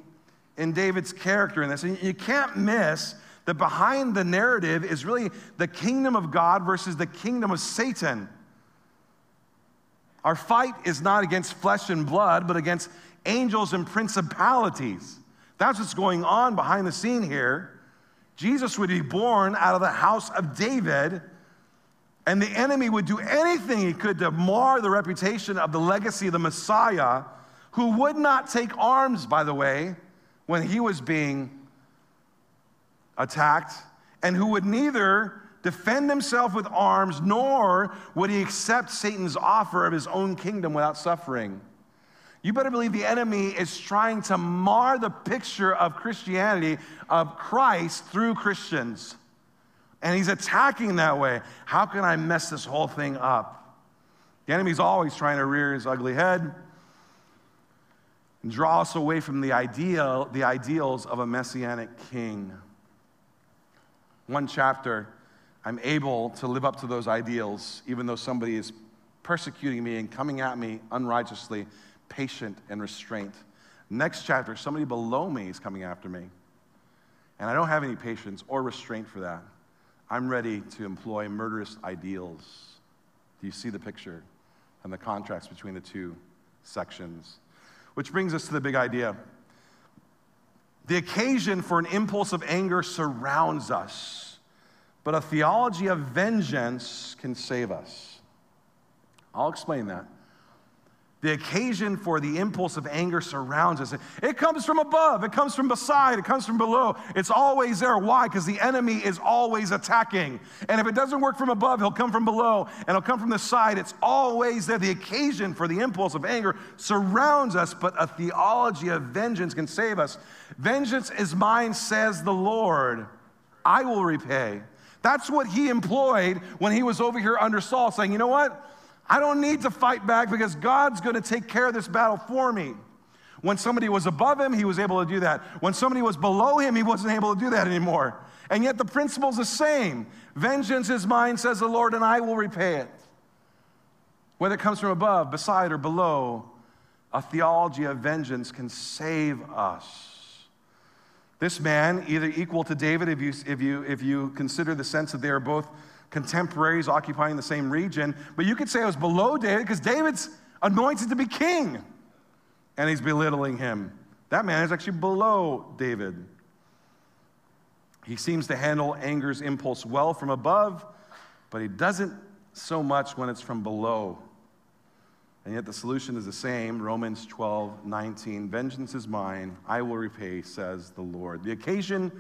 in David's character in this. And you can't miss that behind the narrative is really the kingdom of God versus the kingdom of Satan. Our fight is not against flesh and blood, but against angels and principalities. That's what's going on behind the scene here. Jesus would be born out of the house of David, and the enemy would do anything he could to mar the reputation of the legacy of the Messiah, who would not take arms, by the way, when he was being attacked, and who would neither defend himself with arms nor would he accept Satan's offer of his own kingdom without suffering. You better believe the enemy is trying to mar the picture of Christianity, of Christ through Christians. And he's attacking that way. How can I mess this whole thing up? The enemy's always trying to rear his ugly head and draw us away from the ideal, the ideals of a messianic king. One chapter, I'm able to live up to those ideals, even though somebody is persecuting me and coming at me unrighteously, patient and restraint. Next chapter, somebody below me is coming after me. And I don't have any patience or restraint for that. I'm ready to employ murderous ideals. Do you see the picture and the contrast between the two sections? Which brings us to the big idea. The occasion for an impulse of anger surrounds us, but a theology of vengeance can save us. I'll explain that. The occasion for the impulse of anger surrounds us. It comes from above, it comes from beside, it comes from below. It's always there. Why? Because the enemy is always attacking. And if it doesn't work from above, he'll come from below and he'll come from the side. It's always there. The occasion for the impulse of anger surrounds us, but a theology of vengeance can save us. Vengeance is mine, says the Lord. I will repay. That's what he employed when he was over here under Saul, saying, You know what? I don't need to fight back because God's going to take care of this battle for me. When somebody was above him, he was able to do that. When somebody was below him, he wasn't able to do that anymore. And yet the principle's the same. Vengeance is mine, says the Lord, and I will repay it. Whether it comes from above, beside, or below, a theology of vengeance can save us. This man, either equal to David, if you, if you, if you consider the sense that they are both contemporaries occupying the same region, but you could say it was below David because David's anointed to be king and he's belittling him. That man is actually below David. He seems to handle anger's impulse well from above, but he doesn't so much when it's from below. And yet the solution is the same Romans 12, 19. Vengeance is mine, I will repay, says the Lord. The occasion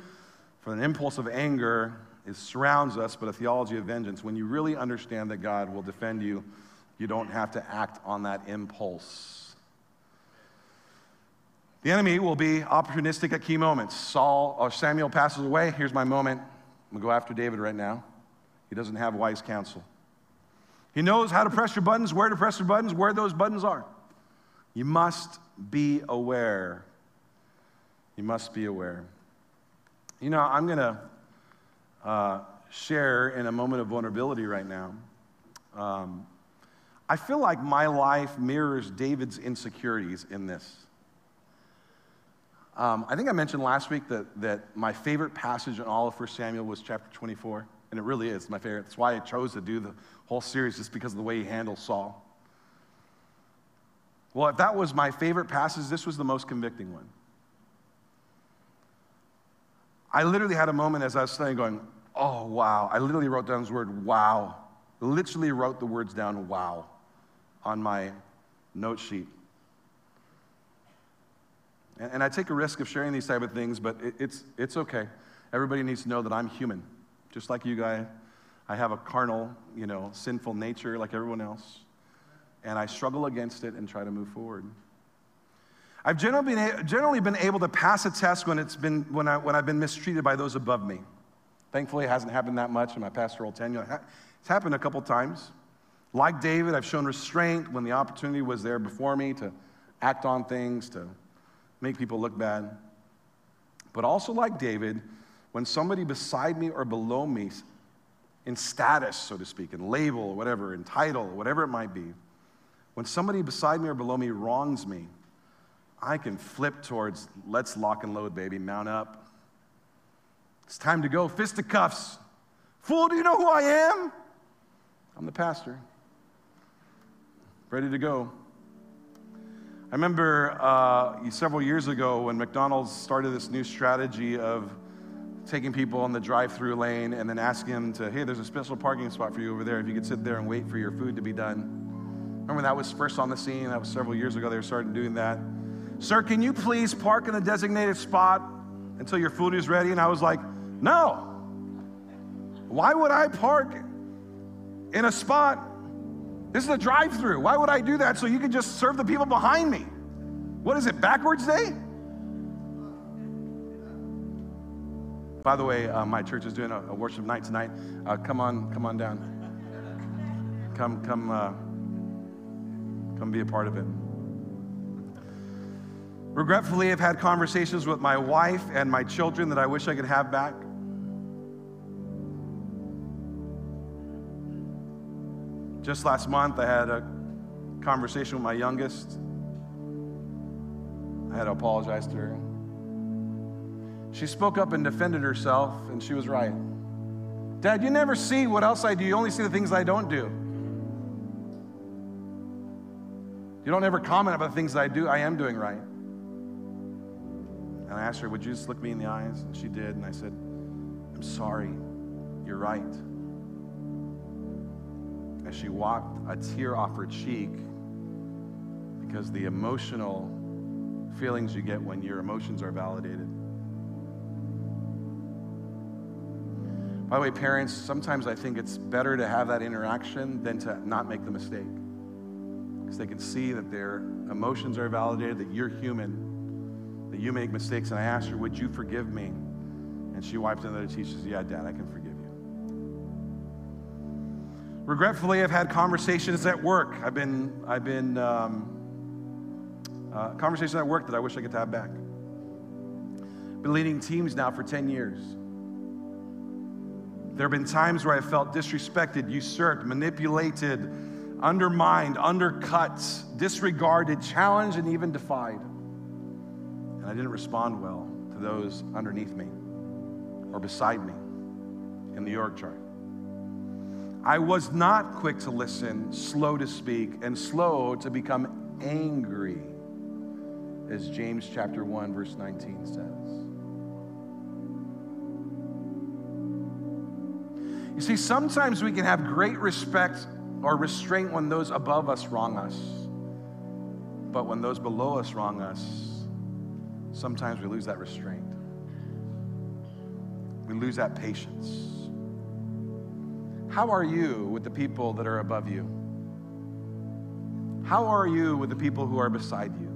for an impulse of anger it surrounds us, but a theology of vengeance. When you really understand that God will defend you, you don't have to act on that impulse. The enemy will be opportunistic at key moments. Saul or Samuel passes away. Here's my moment. I'm gonna go after David right now. He doesn't have wise counsel. He knows how to press your buttons, where to press your buttons, where those buttons are. You must be aware. You must be aware. You know, I'm gonna uh, share in a moment of vulnerability right now. Um, I feel like my life mirrors David's insecurities in this. Um, I think I mentioned last week that, that my favorite passage in all of 1 Samuel was chapter 24, and it really is my favorite. That's why I chose to do the whole series, just because of the way he handles Saul. Well, if that was my favorite passage, this was the most convicting one. I literally had a moment as I was studying going, oh, wow. I literally wrote down this word, wow. Literally wrote the words down, wow, on my note sheet. And, and I take a risk of sharing these type of things, but it, it's, it's okay. Everybody needs to know that I'm human, just like you guys. I have a carnal, you know, sinful nature like everyone else. And I struggle against it and try to move forward. I've generally been, generally been able to pass a test when, it's been, when, I, when I've been mistreated by those above me. Thankfully, it hasn't happened that much in my pastoral tenure. It's happened a couple times. Like David, I've shown restraint when the opportunity was there before me to act on things, to make people look bad. But also, like David, when somebody beside me or below me, in status, so to speak, in label, whatever, in title, whatever it might be, when somebody beside me or below me wrongs me, I can flip towards let's lock and load, baby, mount up. It's time to go. Fisticuffs. Fool, do you know who I am? I'm the pastor. Ready to go. I remember uh, several years ago when McDonald's started this new strategy of taking people on the drive through lane and then asking them to, hey, there's a special parking spot for you over there if you could sit there and wait for your food to be done. Remember that was first on the scene? That was several years ago they were starting doing that. Sir, can you please park in the designated spot until your food is ready? And I was like, No. Why would I park in a spot? This is a drive through. Why would I do that so you can just serve the people behind me? What is it, backwards day? By the way, uh, my church is doing a, a worship night tonight. Uh, come on, come on down. Come, come, uh, come be a part of it. Regretfully, I've had conversations with my wife and my children that I wish I could have back. Just last month, I had a conversation with my youngest. I had to apologize to her. She spoke up and defended herself, and she was right. Dad, you never see what else I do, you only see the things I don't do. You don't ever comment about the things I do, I am doing right. And I asked her, Would you just look me in the eyes? And she did, and I said, I'm sorry, you're right. As she walked, a tear off her cheek because the emotional feelings you get when your emotions are validated. By the way, parents, sometimes I think it's better to have that interaction than to not make the mistake. Because they can see that their emotions are validated, that you're human, that you make mistakes. And I asked her, Would you forgive me? And she wiped another tear. She says, Yeah, Dad, I can forgive you. Regretfully, I've had conversations at work. I've been, I've been, um, uh, conversations at work that I wish I could have back. Been leading teams now for 10 years. There have been times where I felt disrespected, usurped, manipulated, undermined, undercut, disregarded, challenged, and even defied. And I didn't respond well to those underneath me or beside me in the org chart. I was not quick to listen, slow to speak, and slow to become angry, as James chapter 1, verse 19 says. You see, sometimes we can have great respect or restraint when those above us wrong us. But when those below us wrong us, sometimes we lose that restraint. We lose that patience. How are you with the people that are above you? How are you with the people who are beside you?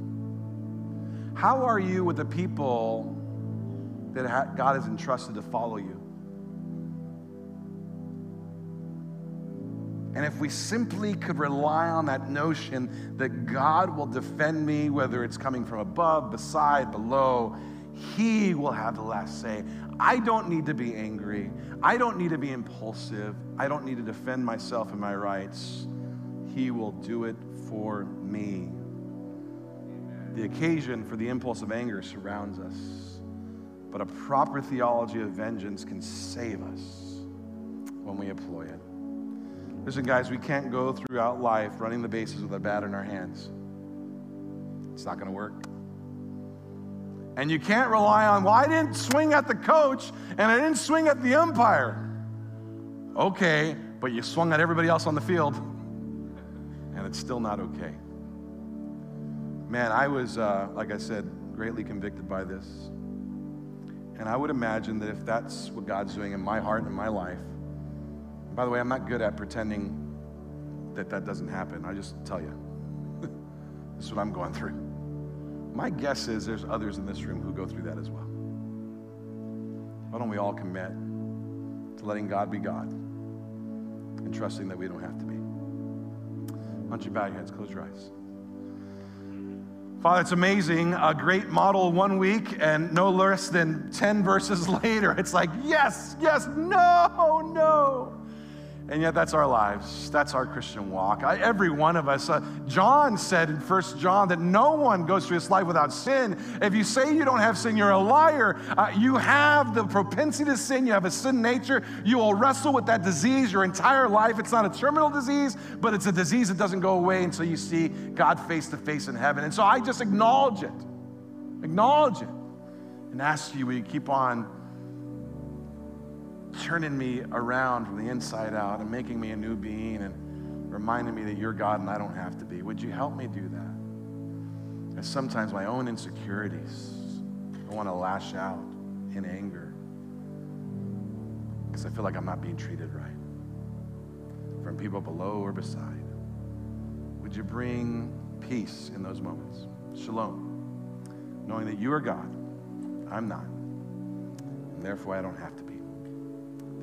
How are you with the people that God has entrusted to follow you? And if we simply could rely on that notion that God will defend me, whether it's coming from above, beside, below, He will have the last say. I don't need to be angry. I don't need to be impulsive. I don't need to defend myself and my rights. He will do it for me. The occasion for the impulse of anger surrounds us, but a proper theology of vengeance can save us when we employ it. Listen, guys, we can't go throughout life running the bases with a bat in our hands. It's not going to work. And you can't rely on, well, I didn't swing at the coach and I didn't swing at the umpire. Okay, but you swung at everybody else on the field, and it's still not okay. Man, I was, uh, like I said, greatly convicted by this. And I would imagine that if that's what God's doing in my heart and in my life, by the way, I'm not good at pretending that that doesn't happen. I just tell you. this is what I'm going through. My guess is there's others in this room who go through that as well. Why don't we all commit to letting God be God and trusting that we don't have to be? Why don't you bow your heads, close your eyes. Father, it's amazing. A great model one week, and no less than 10 verses later, it's like, yes, yes, no, no. And yet, that's our lives. That's our Christian walk. I, every one of us. Uh, John said in First John that no one goes through this life without sin. If you say you don't have sin, you're a liar. Uh, you have the propensity to sin. You have a sin nature. You will wrestle with that disease your entire life. It's not a terminal disease, but it's a disease that doesn't go away until you see God face to face in heaven. And so I just acknowledge it. Acknowledge it. And ask you, will you keep on turning me around from the inside out and making me a new being and reminding me that you're God and I don't have to be. Would you help me do that? And sometimes my own insecurities, I want to lash out in anger because I feel like I'm not being treated right from people below or beside. Would you bring peace in those moments? Shalom, knowing that you are God, I'm not, and therefore I don't have to.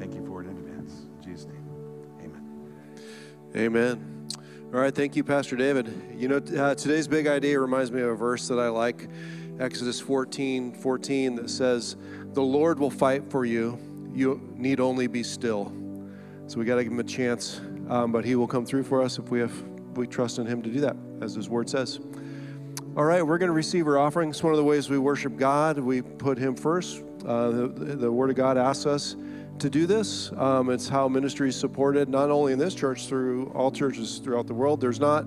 Thank you for it in advance. In Jesus' name, amen. Amen. All right, thank you, Pastor David. You know, uh, today's big idea reminds me of a verse that I like, Exodus 14 14, that says, The Lord will fight for you. You need only be still. So we got to give him a chance, um, but he will come through for us if we have we trust in him to do that, as his word says. All right, we're going to receive our offering. It's one of the ways we worship God. We put him first. Uh, the, the Word of God asks us to do this. Um, it's how ministry is supported, not only in this church, through all churches throughout the world. There's not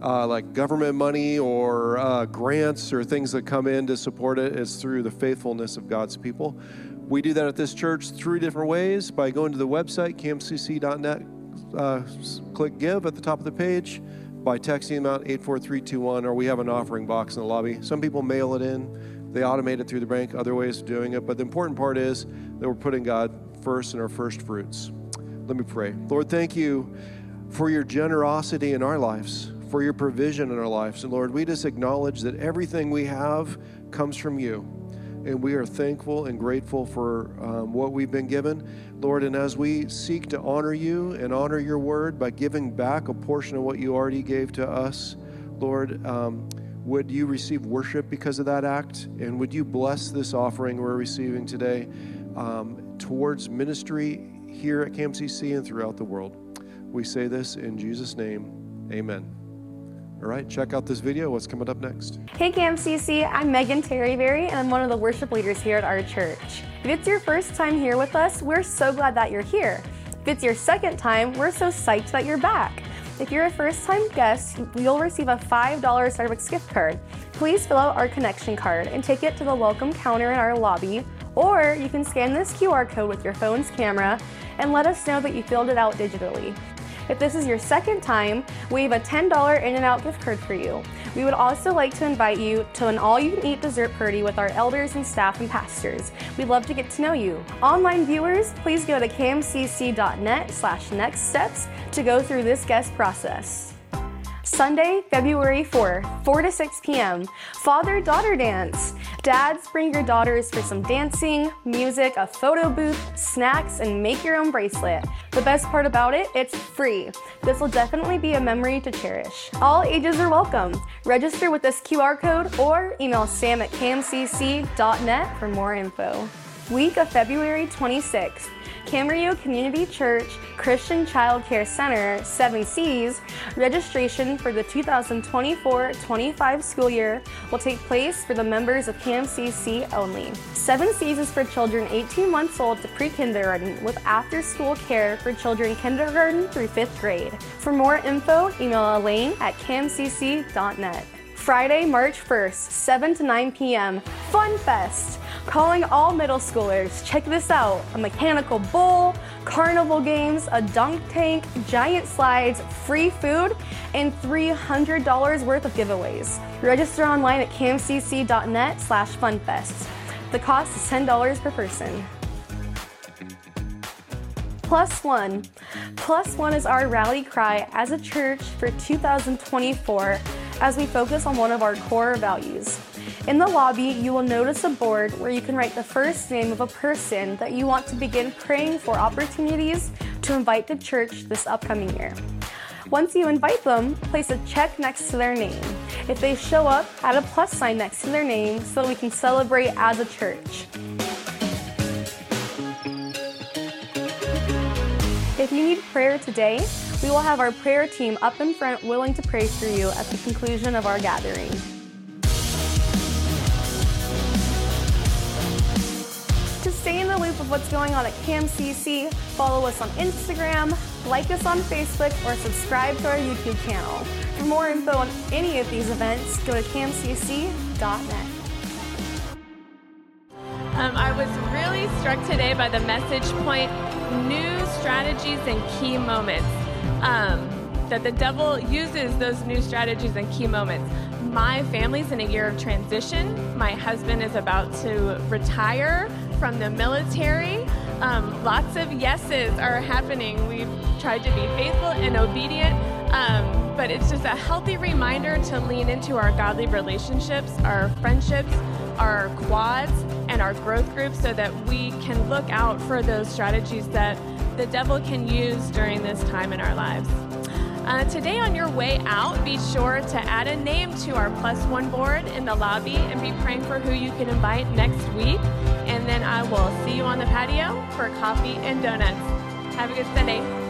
uh, like government money or uh, grants or things that come in to support it. It's through the faithfulness of God's people. We do that at this church three different ways by going to the website, camcc.net, uh, click give at the top of the page, by texting amount 84321, or we have an offering box in the lobby. Some people mail it in, they automate it through the bank, other ways of doing it. But the important part is that we're putting God first and our first fruits. Let me pray. Lord, thank you for your generosity in our lives, for your provision in our lives. And Lord, we just acknowledge that everything we have comes from you. And we are thankful and grateful for um, what we've been given. Lord, and as we seek to honor you and honor your word by giving back a portion of what you already gave to us, Lord, um, would you receive worship because of that act? And would you bless this offering we're receiving today um, towards ministry here at CAMCC and throughout the world? We say this in Jesus' name. Amen. All right, check out this video. What's coming up next? Hey CAMCC, I'm Megan Terryberry and I'm one of the worship leaders here at our church. If it's your first time here with us, we're so glad that you're here. If it's your second time, we're so psyched that you're back. If you're a first time guest, you'll receive a $5 Starbucks gift card. Please fill out our connection card and take it to the welcome counter in our lobby, or you can scan this QR code with your phone's camera and let us know that you filled it out digitally. If this is your second time, we have a $10 In N Out gift card for you. We would also like to invite you to an all you can eat dessert party with our elders and staff and pastors. We'd love to get to know you. Online viewers, please go to camcc.net slash next steps to go through this guest process. Sunday, February 4th, 4 to 6 p.m. Father daughter dance. Dads, bring your daughters for some dancing, music, a photo booth, snacks, and make your own bracelet. The best part about it, it's free. This will definitely be a memory to cherish. All ages are welcome. Register with this QR code or email sam at camcc.net for more info. Week of February 26th. Camarillo Community Church Christian Child Care Center, 7 Cs, registration for the 2024-25 school year will take place for the members of CAMCC only. 7 Cs is for children 18 months old to pre-kindergarten with after-school care for children kindergarten through 5th grade. For more info, email Elaine at camcc.net. Friday, March 1st, 7 to 9 p.m. Fun Fest! Calling all middle schoolers. Check this out a mechanical bull, carnival games, a dunk tank, giant slides, free food, and $300 worth of giveaways. Register online at camcc.net slash funfest. The cost is $10 per person. Plus One. Plus One is our rally cry as a church for 2024 as we focus on one of our core values. In the lobby, you will notice a board where you can write the first name of a person that you want to begin praying for opportunities to invite to church this upcoming year. Once you invite them, place a check next to their name. If they show up, add a plus sign next to their name so we can celebrate as a church. If you need prayer today, we will have our prayer team up in front willing to pray for you at the conclusion of our gathering. Stay in the loop of what's going on at CAMCC, follow us on Instagram, like us on Facebook, or subscribe to our YouTube channel. For more info on any of these events, go to camcc.net. Um, I was really struck today by the message point new strategies and key moments. Um, that the devil uses those new strategies and key moments. My family's in a year of transition. My husband is about to retire from the military. Um, lots of yeses are happening. We've tried to be faithful and obedient, um, but it's just a healthy reminder to lean into our godly relationships, our friendships, our quads, and our growth groups so that we can look out for those strategies that the devil can use during this time in our lives. Uh, today, on your way out, be sure to add a name to our plus one board in the lobby and be praying for who you can invite next week. And then I will see you on the patio for coffee and donuts. Have a good Sunday.